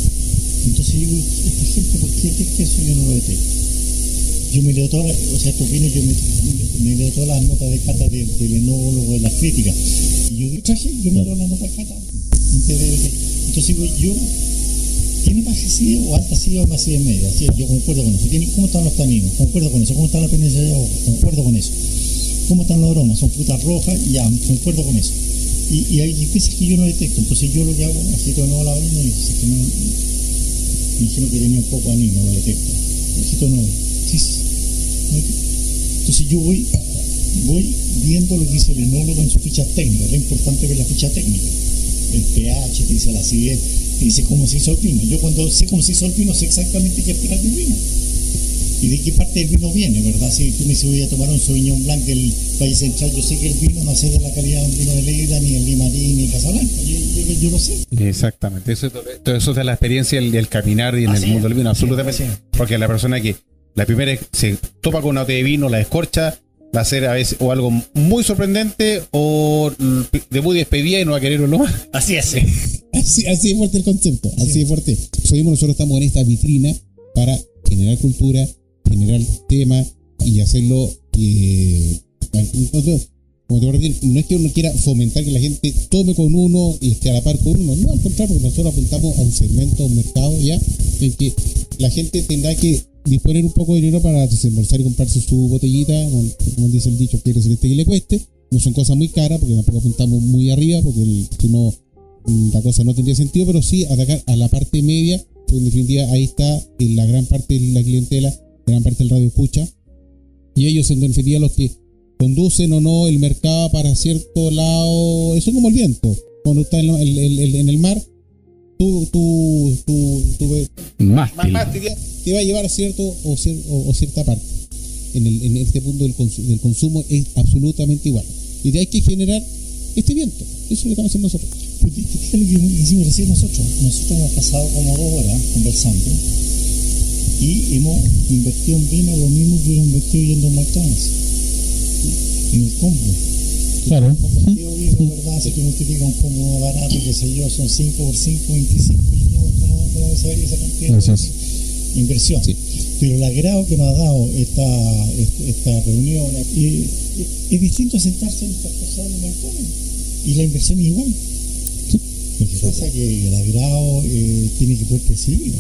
Entonces digo, esta gente, ¿por qué detecta eso yo no lo detecto? Yo me leo todas las, o sea, estos vinos, yo me, me leo todas las notas de cata de- del enólogo, de las críticas. Y yo digo, traje, yo me leo las notas de cata. de- Entonces digo, yo, ¿tiene acidez o alta acidez o más acidez media? Sí, yo concuerdo con eso. ¿Tiene, ¿Cómo están los taninos? Concuerdo con eso. ¿Cómo está la pendencia de ojo? Concuerdo con eso. ¿Cómo están los aromas? Son frutas rojas, ya, concuerdo con eso. Y, y hay veces que yo no detecto, entonces yo lo que hago, agito de nuevo la vaina y dice que no, me dijeron que tenía un poco de anís, no lo detecto. De nuevo, sí, sí, no. Entonces yo voy, voy viendo lo que dice el enólogo en sus fichas técnicas, lo importante es ver la ficha técnica. El pH, te dice la acidez, te dice cómo se hizo el vino. Yo cuando sé cómo se hizo el vino, sé exactamente qué esperar del vino. Y de qué parte del vino viene, ¿verdad? Si tú me dices voy a tomar un Sauvignon Blanc del País Central, yo sé que el vino no sé de la calidad de un vino de Leida, ni el Limarín, ni el Casablanca. Yo, yo, yo lo sé. Exactamente, eso, todo eso es de la experiencia del, del caminar y en Así el mundo es, del vino, es, absolutamente. es. Porque la persona que la primera es- se topa con una botella de vino, la descorcha, va a ser a veces o algo muy sorprendente o de muy despedida y no va a querer verlo más. Así es. Así, así es fuerte el concepto, así es fuerte. Mismo nosotros estamos en esta vitrina para generar cultura, generar tema y hacerlo. eh, entonces, como te voy a decir, no es que uno quiera fomentar que la gente tome con uno y esté a la par con uno, no, al contrario, porque nosotros apuntamos a un segmento, a un mercado ya, en que la gente tendrá que disponer un poco de dinero para desembolsar y comprarse su botellita, como dice el dicho, quiere decir este que le cueste. No son cosas muy caras, porque tampoco apuntamos muy arriba, porque si no la cosa no tendría sentido, pero sí atacar a la parte media, porque en definitiva ahí está la gran parte de la clientela, gran parte del radio escucha, y ellos en definitiva los que conducen o no el mercado para cierto lado, eso es como el viento, cuando está en, el- en el mar, tú, tú, tú, tú ves- Más. más, más te, va a llevar a cierto o, cier- o- o cierta parte. En, el, en este punto del, consu- del consumo es absolutamente igual. Y de ahí hay que generar este viento. Eso es lo que estamos haciendo nosotros. Porque fíjate lo que hicimos recién nosotros. Nosotros hemos pasado como dos horas conversando y hemos invertido en vino lo mismo que hemos invertido yendo en McDonald's. En el combo. Claro. Compartido vino, ¿verdad? Si tú multiplicas un combo barato, qué sé yo, son 5 por 5, 25. Yo no cómo, cómo se ve esa cantidad Eso de es. inversión. Sí. Pero el agrado que nos ha dado esta, esta, reunión eh, es distinto a sentarse en esta cosa de McDonald's. Y la inversión es igual. Lo que pasa es que el agrado eh, tiene que poder percibirlo.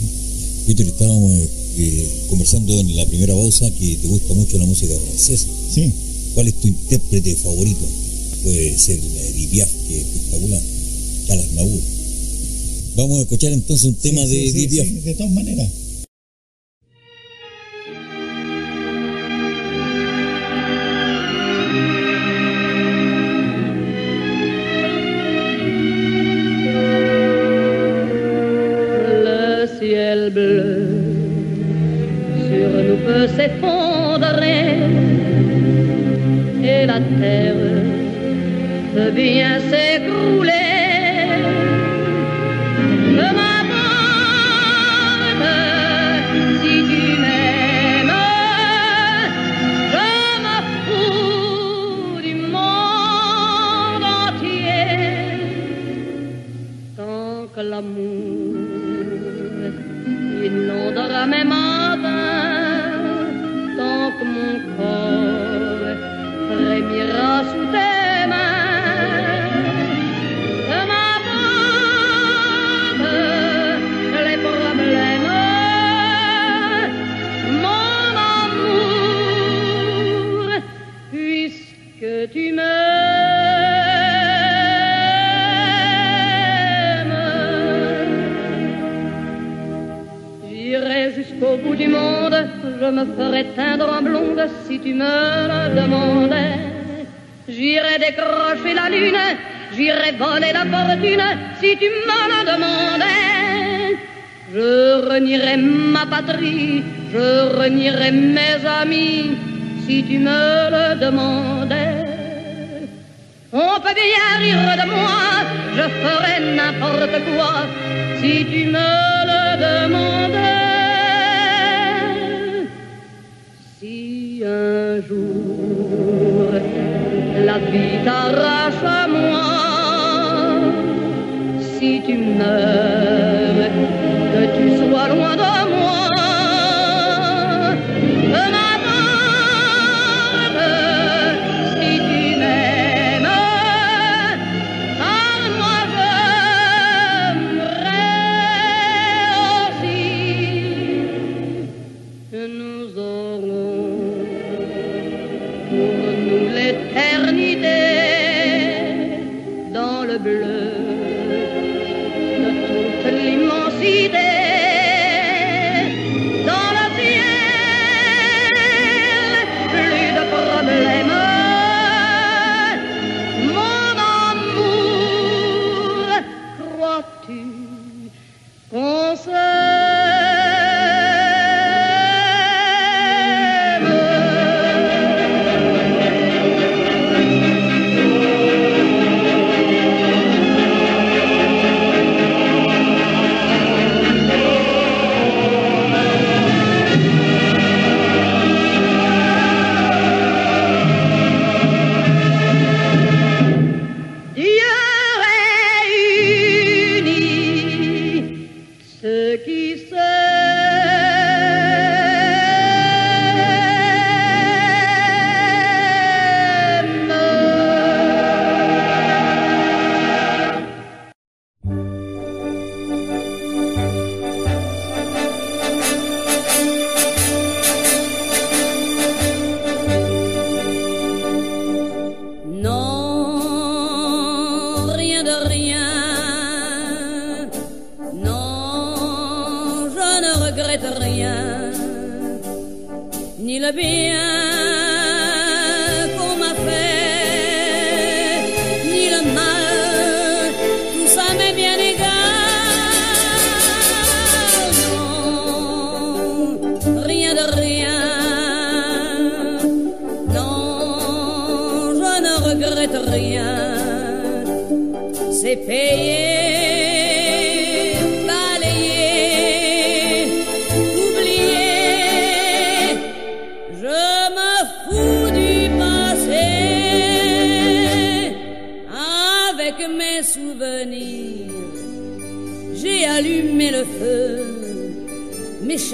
Peter, estábamos eh, conversando en la primera pausa que te gusta mucho la música francesa. Sí. ¿Cuál es tu intérprete favorito? Puede ser la Edith Piaf, que es espectacular. Calas. Vamos a escuchar entonces un tema Sí, de sí, de todas maneras.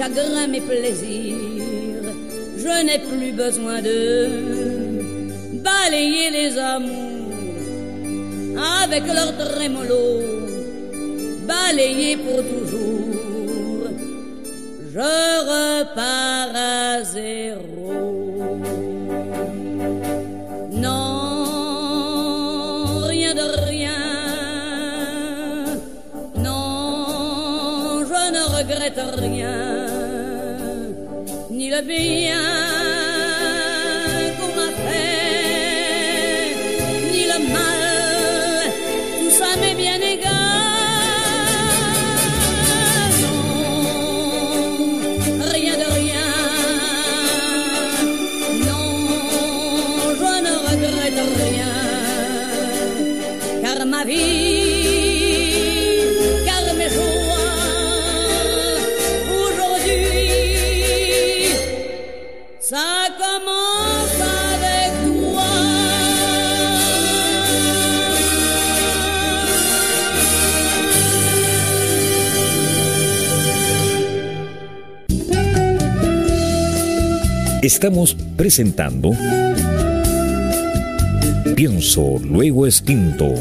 Chagrins, mes plaisirs. Je n'ai plus besoin de balayer les amours avec leur trémolo, balayer pour toujours. Je repars à zéro. Non, rien de rien. Non, je ne regrette rien, bien Estamos presentando Pienso Luego Extinto.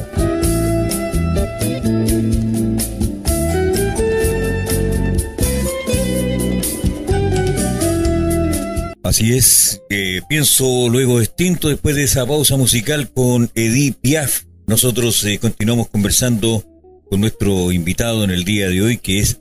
Así es, eh, pienso luego extinto después de esa pausa musical con Edith Piaf. Nosotros eh, continuamos conversando con nuestro invitado en el día de hoy que es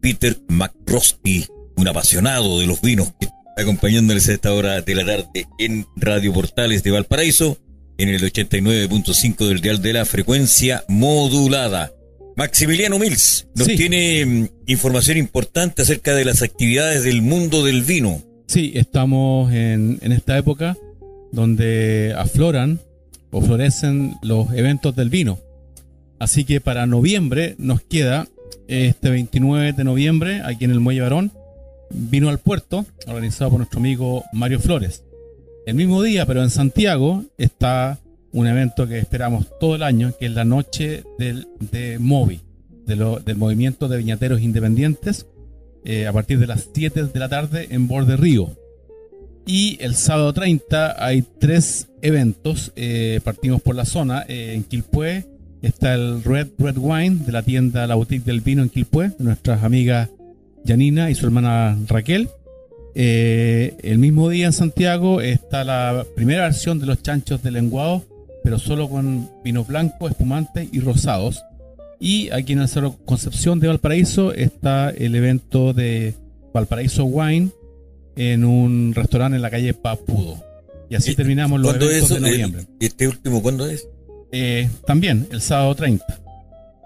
Peter McRosty, un apasionado de los vinos que acompañándoles a esta hora de la tarde en Radio Portales de Valparaíso en el 89.5 del dial de la frecuencia modulada. Maximiliano Mills nos Sí. tiene mm, información importante acerca de las actividades del mundo del vino. Sí, estamos en, en esta época donde afloran o florecen los eventos del vino. Así que para noviembre nos queda este 29 de noviembre aquí en el Muelle Barón, vino al puerto, organizado por nuestro amigo Mario Flores. El mismo día, pero en Santiago, está un evento que esperamos todo el año, que es la noche del, de Movi, de del movimiento de viñateros independientes, eh, a partir de las 7 de la tarde en Borde Río. Y el sábado 30 hay tres eventos. eh, partimos por la zona. eh, en Quilpué está el Red Red Wine de la tienda La Boutique del Vino en Quilpué, de nuestras amigas Janina y su hermana Raquel. Eh, el mismo día en Santiago está la primera versión de los chanchos de lenguado, pero solo con vino blanco, espumante y rosados. Y aquí en el Cerro Concepción de Valparaíso está el evento de Valparaíso Wine en un restaurante en la calle Papudo. Y así Eh, terminamos los ¿Cuándo es eventos eso? de noviembre. El- ¿Este último cuándo es? Eh, también, el sábado 30.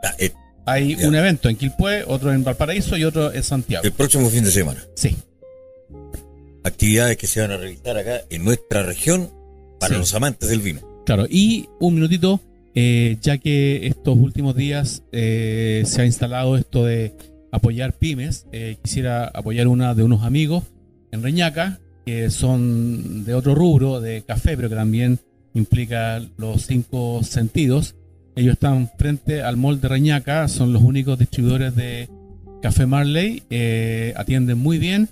Ah, eh, Hay Ya. un evento en Quilpué, otro en Valparaíso y otro en Santiago. el próximo fin de semana. Sí, Actividades que se van a realizar acá en nuestra región para Sí. los amantes del vino. claro. Y un minutito, eh, ya que estos últimos días eh, se ha instalado esto de apoyar pymes, eh, quisiera apoyar una de unos amigos en Reñaca, que son de otro rubro, de café, pero que también implica los cinco sentidos. Ellos están frente al mall de Reñaca, son los únicos distribuidores de Café Marley, eh, atienden muy bien.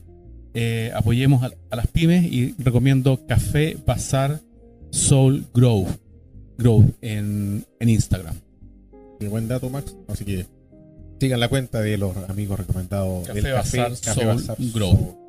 Eh, apoyemos a, a las pymes y recomiendo Café Bazar Soul Grow, Grow en, en Instagram. Muy buen dato, Max. Así que sigan la cuenta de los amigos recomendados Café del café, Bazar Café Soul Bazar Grow. Soul.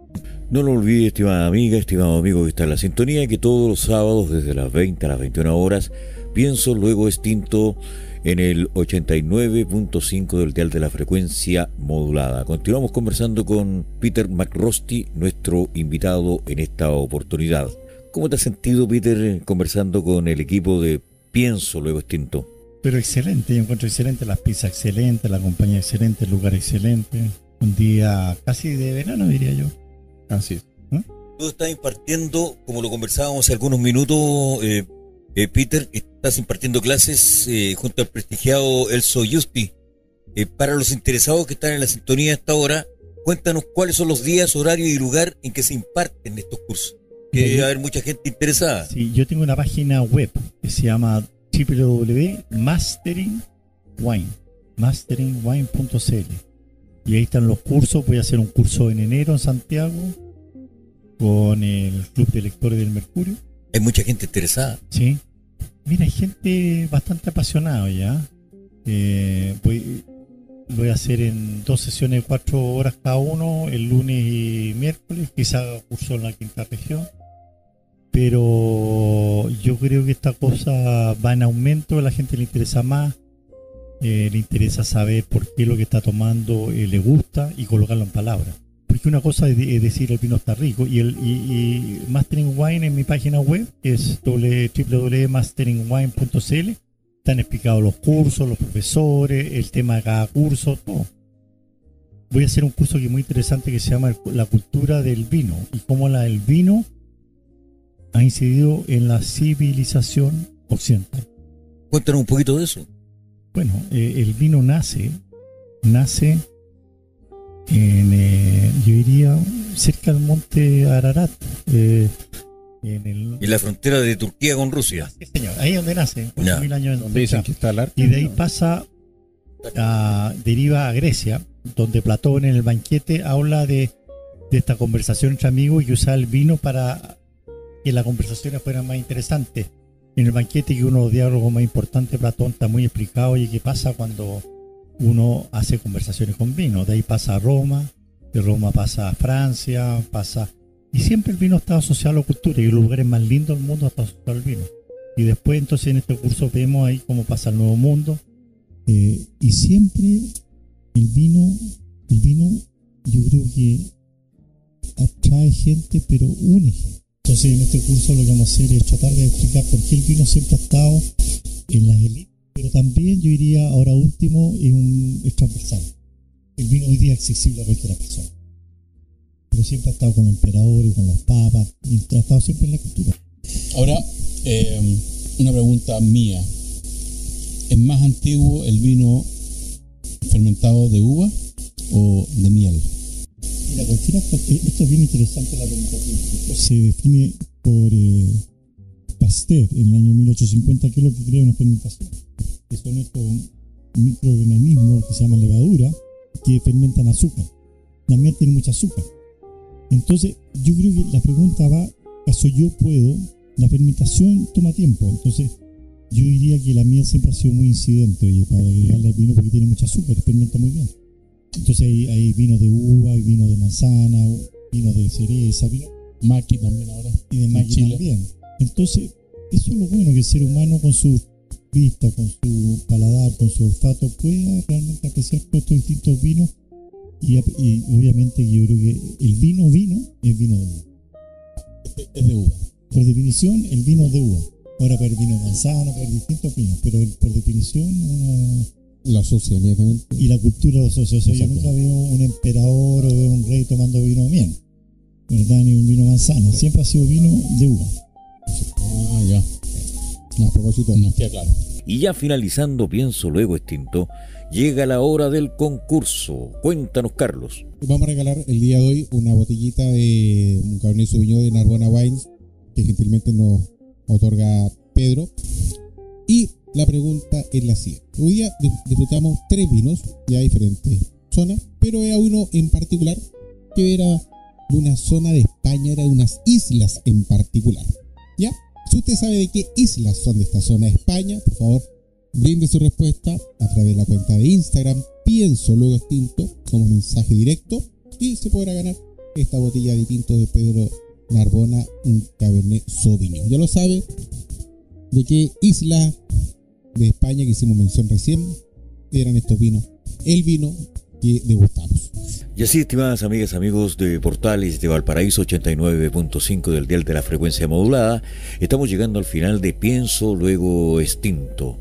No lo olvide, estimada amiga, estimado amigo que está en la sintonía, que todos los sábados desde las 20 a las 21 horas, pienso luego extinto en el 89.5 del dial de la frecuencia modulada. Continuamos conversando con Peter McRosty, nuestro invitado en esta oportunidad. ¿Cómo te has sentido, Peter, conversando con el equipo de Pienso luego extinto? Pero excelente, yo encuentro excelente, las pizzas excelentes, la compañía excelente, el lugar excelente. Un día casi de verano, diría yo. Así es. Tú estás impartiendo, como lo conversábamos hace algunos minutos, eh, eh, Peter, estás impartiendo clases eh, junto al prestigiado Elso Justi. Eh, para los interesados que están en la sintonía a esta hora, cuéntanos cuáles son los días, horario y lugar en que se imparten estos cursos. Que debe haber mucha gente interesada. Sí, yo tengo una página web que se llama www.masteringwine, masteringwine.cl. Y ahí están los cursos. Voy a hacer un curso en enero en Santiago con el Club de Lectores del Mercurio. Hay mucha gente interesada. Sí. Mira, hay gente bastante apasionada ya. Eh, voy, voy a hacer en dos sesiones de cuatro horas cada uno, el lunes y miércoles. Quizá haga curso en la quinta región. Pero yo creo que esta cosa va en aumento, a la gente le interesa más. Eh, le interesa saber por qué lo que está tomando eh, le gusta y colocarlo en palabras. Porque una cosa es, de- decir el vino está rico y el y, y Mastering Wine en mi página web es www.masteringwine.cl están explicados los cursos, los profesores, el tema de cada curso, todo. Voy a hacer un curso que es muy interesante que se llama La cultura del vino y cómo la, el vino ha incidido en la civilización occidental. Cuéntanos un poquito de eso. Bueno, eh, el vino nace, nace en, eh, yo diría, cerca del monte Ararat, eh, en el... En la frontera de Turquía con Rusia. Sí, señor, ahí es donde nace, Ya. 8.000 años Donde dicen que está el arte. Y de ahí pasa, a, deriva a Grecia, donde Platón en el banquete habla de, de esta conversación entre amigos y que usaba el vino para que las conversaciones fueran más interesantes. En el banquete, que uno de los diálogos más importantes, Platón está muy explicado y qué pasa cuando uno hace conversaciones con vino. De ahí pasa a Roma, de Roma pasa a Francia, pasa... Y siempre el vino está asociado a la cultura y los lugares más lindos del mundo está asociado al vino. Y después entonces en este curso vemos ahí cómo pasa el nuevo mundo. Eh, y siempre el vino, el vino yo creo que atrae gente pero une gente. Entonces en este curso lo que vamos a hacer es tratar de explicar por qué el vino siempre ha estado en las élites, pero también yo diría ahora último es, un, es transversal. El vino hoy día es accesible a cualquier persona. Pero siempre ha estado con los emperadores, con los papas, y ha estado siempre en la cultura. Ahora, eh, una pregunta mía. ¿Es más antiguo el vino fermentado de uva o de miel? Esto es bien interesante la pregunta que se define por eh, Pasteur en el año 1850, que es lo que crea una fermentación. Que son estos microorganismos que se llaman levadura, que fermentan azúcar. la miel tiene mucha azúcar. Entonces, yo creo que la pregunta va, ¿acaso yo puedo? La fermentación toma tiempo, entonces yo diría que la miel siempre ha sido muy incidente oye, para agregarle al vino porque tiene mucha azúcar, fermenta muy bien. Entonces hay, hay vinos de uva, hay vinos de manzana, vinos de cereza, vino Maqui también ahora. y de maqui también. Entonces, eso es lo bueno, que el ser humano con su vista, con su paladar, con su olfato, pueda realmente apreciar todos estos distintos vinos. Y, obviamente yo creo que el vino vino es vino de uva. Es de uva. Por definición, el vino es de uva. Ahora para el vino de manzana, para distintos vinos, pero el- por definición uno Lo asocia inmediatamente. y la cultura lo asocia. O sea, yo nunca veo un emperador o veo un rey tomando vino de miel, ¿verdad? Ni un vino manzano. Siempre ha sido vino de uva. Ah, ya. No, a propósito, Nos queda claro. Y ya finalizando, pienso luego extinto, llega la hora del concurso. Cuéntanos, Carlos. Vamos a regalar el día de hoy una botellita de un Cabernet Sauvignon de Narbona Wines que gentilmente nos otorga Pedro. Y la pregunta es la siguiente. Hoy día dis- disfrutamos tres vinos de diferentes zonas, pero era uno en particular que era de una zona de España, era de unas islas en particular. ¿Ya? Si usted sabe de qué islas son de esta zona de España, por favor, brinde su respuesta a través de la cuenta de Instagram, pienso luego extinto, como mensaje directo, y se podrá ganar esta botella de tinto de Pedro Narbona, un Cabernet Sauvignon. Ya lo sabe, de qué isla de España que hicimos mención recién eran estos vinos, el vino que degustamos. Y así, estimadas amigas, amigos de Portales de Valparaíso 89.5 del dial de la frecuencia modulada, estamos llegando al final de Pienso Luego Extinto.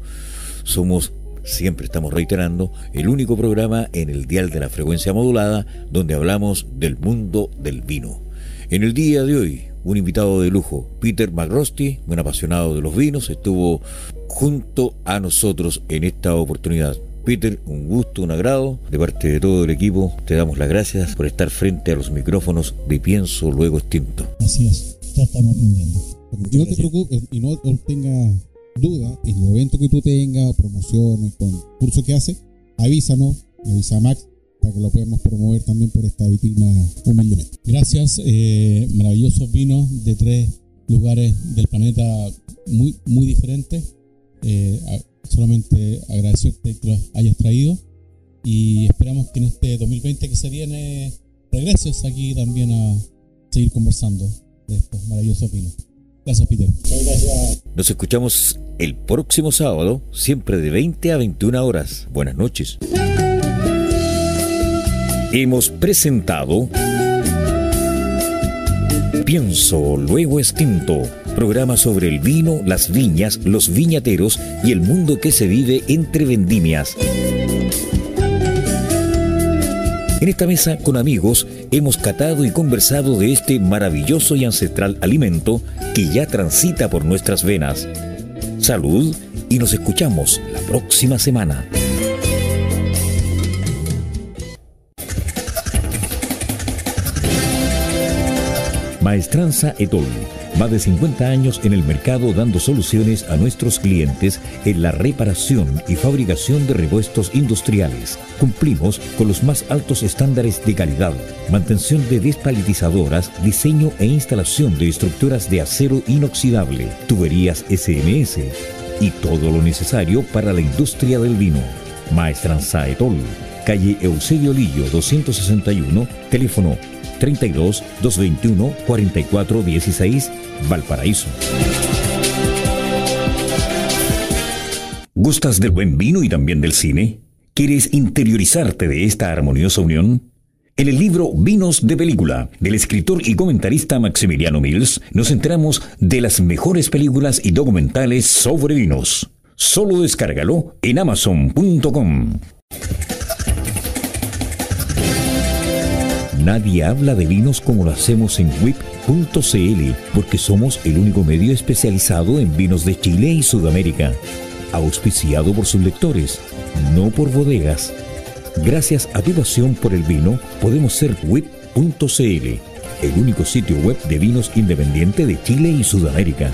Somos, siempre estamos reiterando, el único programa en el dial de la frecuencia modulada donde hablamos del mundo del vino. En el día de hoy, un invitado de lujo, Peter McRosty, un apasionado de los vinos, estuvo junto a nosotros en esta oportunidad. Peter, un gusto, un agrado. De parte de todo el equipo, te damos las gracias por estar frente a los micrófonos de Pienso Luego Extinto. Así es, ya estamos aprendiendo. Y no te preocupes, y no tengas duda, en los eventos que tú tengas, promociones, concursos que haces, avísanos, avisa a Max para que lo podamos promover también por esta vitrina humildemente. Gracias. eh, maravillosos vinos de tres lugares del planeta muy, muy diferentes. Eh, a- solamente agradecerte que los hayas traído y esperamos que en este 2020 que se viene regreses aquí también a seguir conversando de estos maravillosos vinos. Gracias, Peter. Muchas gracias. Nos escuchamos el próximo sábado, siempre de 20 a 21 horas. Buenas noches. Hemos presentado Pienso Luego Extinto, programa sobre el vino, las viñas, los viñateros y el mundo que se vive entre vendimias. En esta mesa con amigos hemos catado y conversado de este maravilloso y ancestral alimento que ya transita por nuestras venas. Salud y nos escuchamos la próxima semana. Maestranza Etol. Más de 50 años en el mercado dando soluciones a nuestros clientes en la reparación y fabricación de repuestos industriales. Cumplimos con los más altos estándares de calidad, mantención de despalitizadoras, diseño e instalación de estructuras de acero inoxidable, tuberías SMS y todo lo necesario para la industria del vino. Maestranza Etol, calle Eusebio Lillo 261, teléfono 32 221 44 16, Valparaíso. ¿Gustas del buen vino y también del cine? ¿Quieres interiorizarte de esta armoniosa unión? En el libro Vinos de Película, del escritor y comentarista Maximiliano Mills, nos enteramos de las mejores películas y documentales sobre vinos. Solo descárgalo en amazon.com. Nadie habla de vinos como lo hacemos en WIP.cl, porque somos el único medio especializado en vinos de Chile y Sudamérica. Auspiciado por sus lectores, no por bodegas. Gracias a tu pasión por el vino, podemos ser WIP.cl, el único sitio web de vinos independiente de Chile y Sudamérica.